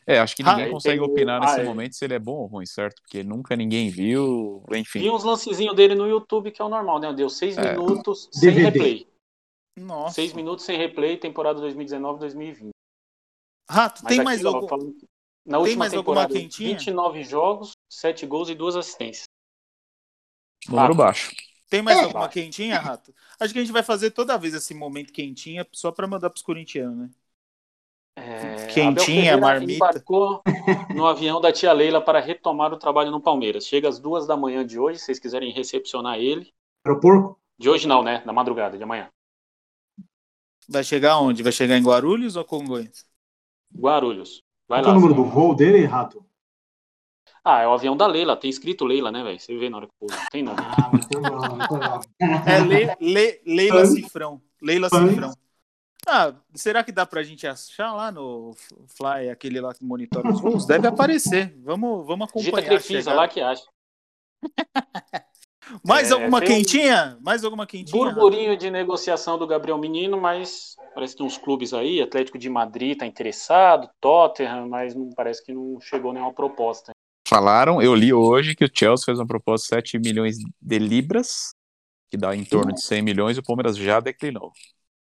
É, acho que Ah, ninguém aí consegue tem o- opinar ah, nesse é. momento se ele é bom ou ruim, certo? Porque nunca ninguém viu, enfim. E uns lancezinhos dele no YouTube, que é o normal, né? Deu 6 É. minutos sem DVD. replay. Nossa. 6 minutos sem replay, temporada 2019-2020. Rato, Mas tem mais algum. falando- Na última mais alguma temporada, quentinha? 29 jogos, 7 gols e 2 assistências. Número baixo. Tem mais É, alguma quentinha, Rato? Acho que a gente vai fazer toda vez esse momento quentinha só para mandar pros corintianos, né? É, Quentinha, marmita. embarcou no avião da tia Leila para retomar o trabalho no Palmeiras. Chega às duas da manhã de hoje, se vocês quiserem recepcionar ele. Era o porco? De hoje não, né? Da madrugada, de amanhã. Vai chegar onde? Vai chegar em Guarulhos ou Congonhas? Guarulhos. Vai Qual lá. é o número do voo dele, Rato? Ah, é o avião da Leila. Tem escrito Leila, né, velho? Você vê na hora que pousa. Não tem nome. Ah, muito bom, muito bom. É Le, Le- Leila. Cifrão. Leila. Cifrão. Ah, será que dá pra gente achar lá no Fly, aquele lá que monitora os voos? Deve aparecer. Vamos, vamos Digita acompanhar. a Crefisa lá que acha. Mais É, alguma um quentinha? Mais alguma quentinha? Burburinho de negociação do Gabriel Menino, mas parece que tem uns clubes aí. Atlético de Madrid tá interessado, Tottenham, mas não, parece que não chegou nenhuma proposta. Falaram, eu li hoje que o Chelsea fez uma proposta de 7 milhões de libras, que dá em torno de 100 milhões, e o Palmeiras já declinou.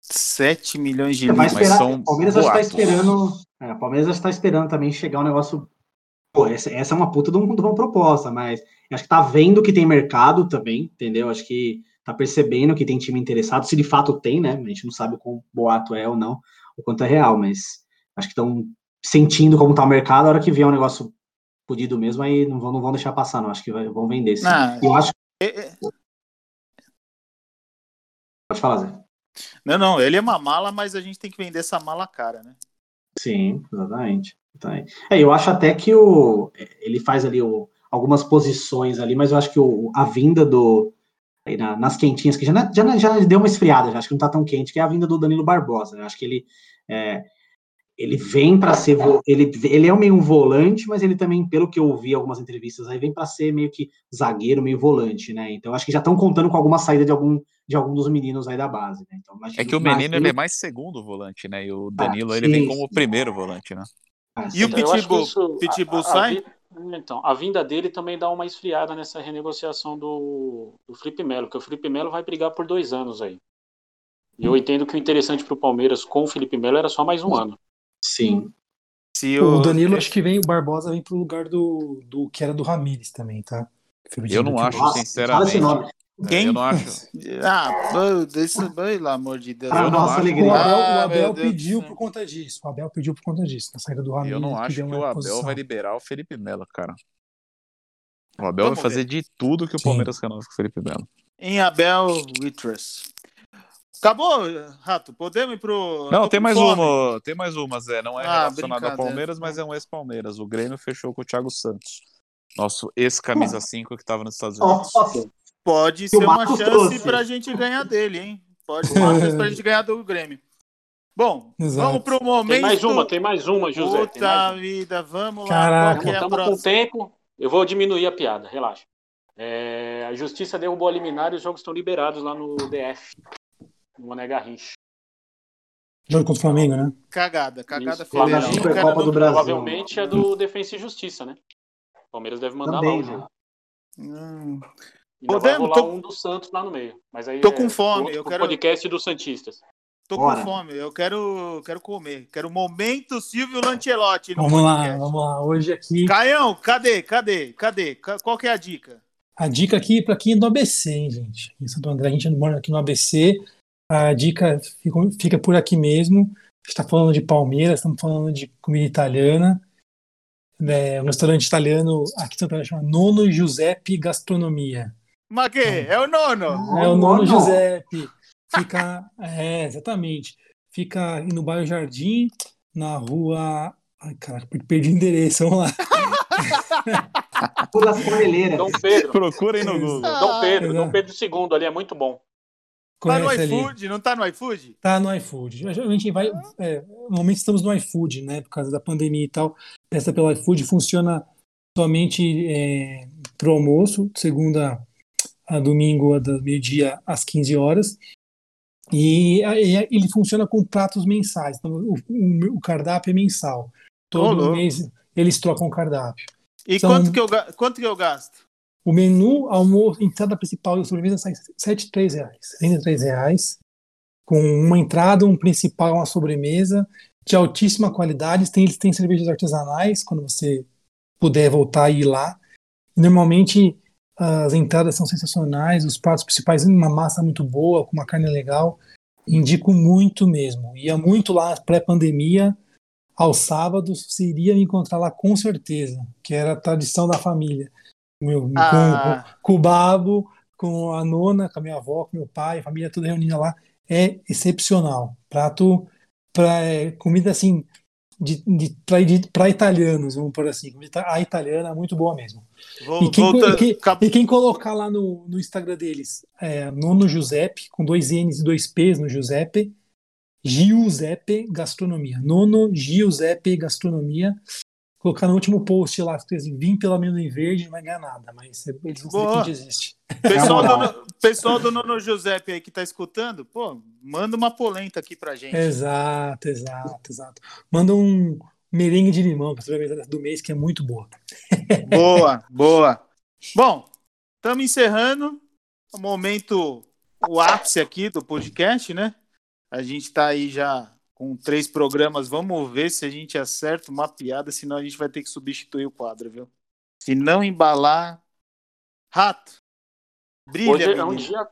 7 milhões de libras. Mas são O Palmeiras já está esperando. É, o Palmeiras já está esperando também chegar um negócio. Pô, essa, essa é uma puta de, um- de uma proposta, mas acho que tá vendo que tem mercado também, entendeu? Acho que tá percebendo que tem time interessado, se de fato tem, né? A gente não sabe o quão boato é ou não, o quanto é real, mas acho que estão sentindo como tá o mercado, a hora que vier um negócio podido mesmo, aí não vão, não vão deixar passar, não. Acho que vai- vão vender. Sim. Ah, Eu acho. é- é- Pode falar, Zé. Não, não, ele é uma mala, mas a gente tem que vender essa mala cara, né? Sim, exatamente. É, eu acho até que o, ele faz ali o, algumas posições ali, mas eu acho que o, a vinda do. na- nas quentinhas, que já, na- já, na- já deu uma esfriada, já acho que não tá tão quente, que é a vinda do Danilo Barbosa. né? Acho que ele. é, ele vem para ser. Ele, ele é meio um volante, mas ele também, pelo que eu ouvi em algumas entrevistas, aí vem para ser meio que zagueiro, meio volante, né? Então acho que já estão contando com alguma saída de algum, de algum dos meninos aí da base, né? Então, É que o menino ele é mais segundo volante, né? E o Danilo ele sim, vem como primeiro volante, né? E o que Pitbull? isso- Pitbull a- sai? a Então, a vinda dele também dá uma esfriada nessa renegociação do, do Felipe Melo, porque o Felipe Melo vai brigar por dois anos aí. E eu entendo que o interessante para o Palmeiras com o Felipe Melo era só mais um ano. Sim. Se O Danilo, acho que vem, o Barbosa vem pro lugar do, do que era do Ramires também, tá? O Eu não que acho, sinceramente. Nome. É, Quem? Eu não acho. Ah, pô, desse, pelo amor de Deus. Ah, eu não nossa, acho. alegria. O Abel, o Ah, Abel meu Deus pediu por conta disso. O Abel pediu por conta disso, na saída do Ramires. Eu não acho que deu o Abel posição. vai liberar o Felipe Melo, cara. O Abel Vamos vai fazer de tudo que o Sim. Palmeiras renova com o Felipe Melo. Em Abel we trust. Acabou, Rato? Podemos ir pro. Não, tem mais fome. uma. Tem mais uma, Zé. Não é Ah, relacionado ao. Palmeiras, mas é um ex-Palmeiras. O Grêmio fechou com o Thiago Santos. Nosso ex-camisa 5 que estava nos Estados Unidos. Nossa, Pode ser uma chance trouxe. pra gente ganhar dele, hein? Pode ser uma chance pra gente ganhar do Grêmio. Bom, Exato. vamos pro momento. Tem mais uma, tem mais uma, José. Tem Puta uma. vida, vamos Caraca. lá. É a Estamos com próxima? tempo. Eu vou diminuir a piada, relaxa. É, a justiça derrubou a liminar e os jogos estão liberados lá no DF. No Mané Garrincha. Jogo contra o Flamengo, né? Cagada, cagada Isso. federal. Flamengo, O cara Supercopa não- do Brasil. Provavelmente é do Defensa e Justiça, né? O Palmeiras deve mandar também, lá o né? jogo. Hum. E vai Podemos? rolar Tô- um do Santos lá no meio. Mas aí Tô é com fome, outro eu quero- podcast dos Santistas. Tô Bora. com fome, eu quero, quero comer. Quero momento Silvio Lancelotti Vamos lá, podcast. vamos lá. Hoje aqui, Caião, cadê? Cadê? Cadê? Ca- Qual que é a dica? a dica aqui para quem é do ABC, hein, gente? Em Santo André, a gente mora aqui no ABC. A dica fica, fica por aqui mesmo. A gente está falando de Palmeiras, estamos falando de comida italiana. É, um restaurante italiano aqui em Santo André chama Nono Giuseppe Gastronomia. Mas que? É o nono. É o Nono. Nono Giuseppe. Fica, é, exatamente. Fica no bairro Jardim, na rua. Ai, caraca, perdi o endereço, vamos lá. Por das Corneleiras. Dom Pedro. Procurem no Google. Dom Pedro, Ah, Dom Pedro II ali é muito bom. Tá no iFood? Não tá no iFood? Tá no iFood. Geralmente vai. É, no momento estamos no iFood, né? Por causa da pandemia e tal. Peça pelo iFood funciona somente é, pro almoço, segunda a domingo, do meio-dia às 15 horas. E, e ele funciona com pratos mensais. Então, o, o- o cardápio é mensal. Todo mês eles trocam o cardápio. E São- quanto, que eu, quanto que eu gasto? O menu, almoço, entrada principal e sobremesa sai 73 reais. 73 reais, com uma entrada, um principal uma sobremesa de altíssima qualidade. Tem, eles têm cervejas artesanais, quando você puder voltar e ir lá. Normalmente as entradas são sensacionais, os pratos principais uma massa muito boa, com uma carne legal. Indico muito mesmo. Ia muito lá pré-pandemia, aos sábados você iria me encontrar lá com certeza, que era a tradição da família. Meu, Ah. com, com o Babo, com a nona, com a minha avó, com meu pai, a família toda reunida lá. É excepcional. Prato pra, é, comida assim, de, de, pra italianos, vamos por assim. A italiana, muito boa mesmo. Vou, E quem, volta- e quem- cap- e quem colocar lá no, no Instagram deles, é, Nono Giuseppe, com dois N's e dois P's no Giuseppe, Giuseppe Gastronomia. Nono Giuseppe Gastronomia. Colocar no último post lá, assim, vim pelo amendoim verde, não vai ganhar nada, mas eles vão saber Boa. que a gente existe. Pessoal, Na do, pessoal do Nono Giuseppe aí que tá escutando, pô, manda uma polenta aqui pra gente. Exato, exato, exato. Manda um merengue de limão para sobremesa do mês, que é muito boa. Boa, boa. Bom, estamos encerrando o momento, o ápice aqui do podcast, né? A gente tá aí já com três programas. Vamos ver se a gente acerta uma piada, senão a gente vai ter que substituir o quadro, viu? Se não embalar. Rato. Brilha, Hoje é um dia,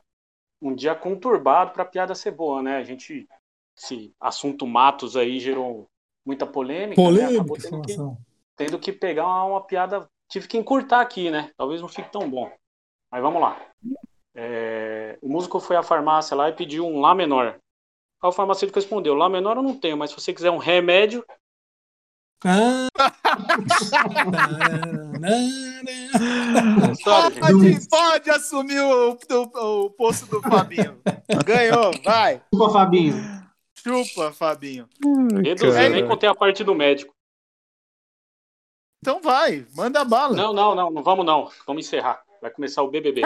um dia conturbado para piada ser boa, né? A gente, esse assunto Matos aí gerou muita polêmica. né? Acabou Polêmica, tendo que, tendo que pegar uma, uma piada. Tive que encurtar aqui, né? Talvez não fique tão bom. Mas vamos lá. É, o músico foi à farmácia lá e pediu um Lá menor. Aí o farmacêutico respondeu: Lá menor eu não tenho, mas se você quiser um remédio, Ah! Sabe? Pode, pode assumir o, o, o posto do Fabinho. Ganhou, vai. Desculpa, Fabinho. Chupa, Fabinho. reduzi, nem contei a parte do médico. Então vai, manda bala. Não, não, não, não vamos não. Vamos encerrar. Vai começar o BBB.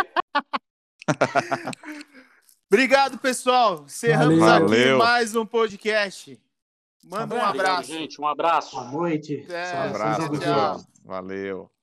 Obrigado, pessoal. Encerramos Valeu. aqui Valeu. mais um podcast. Manda um Abraço. Obrigado, gente. Um abraço. Boa noite. É, Um abraço, tchau. Valeu.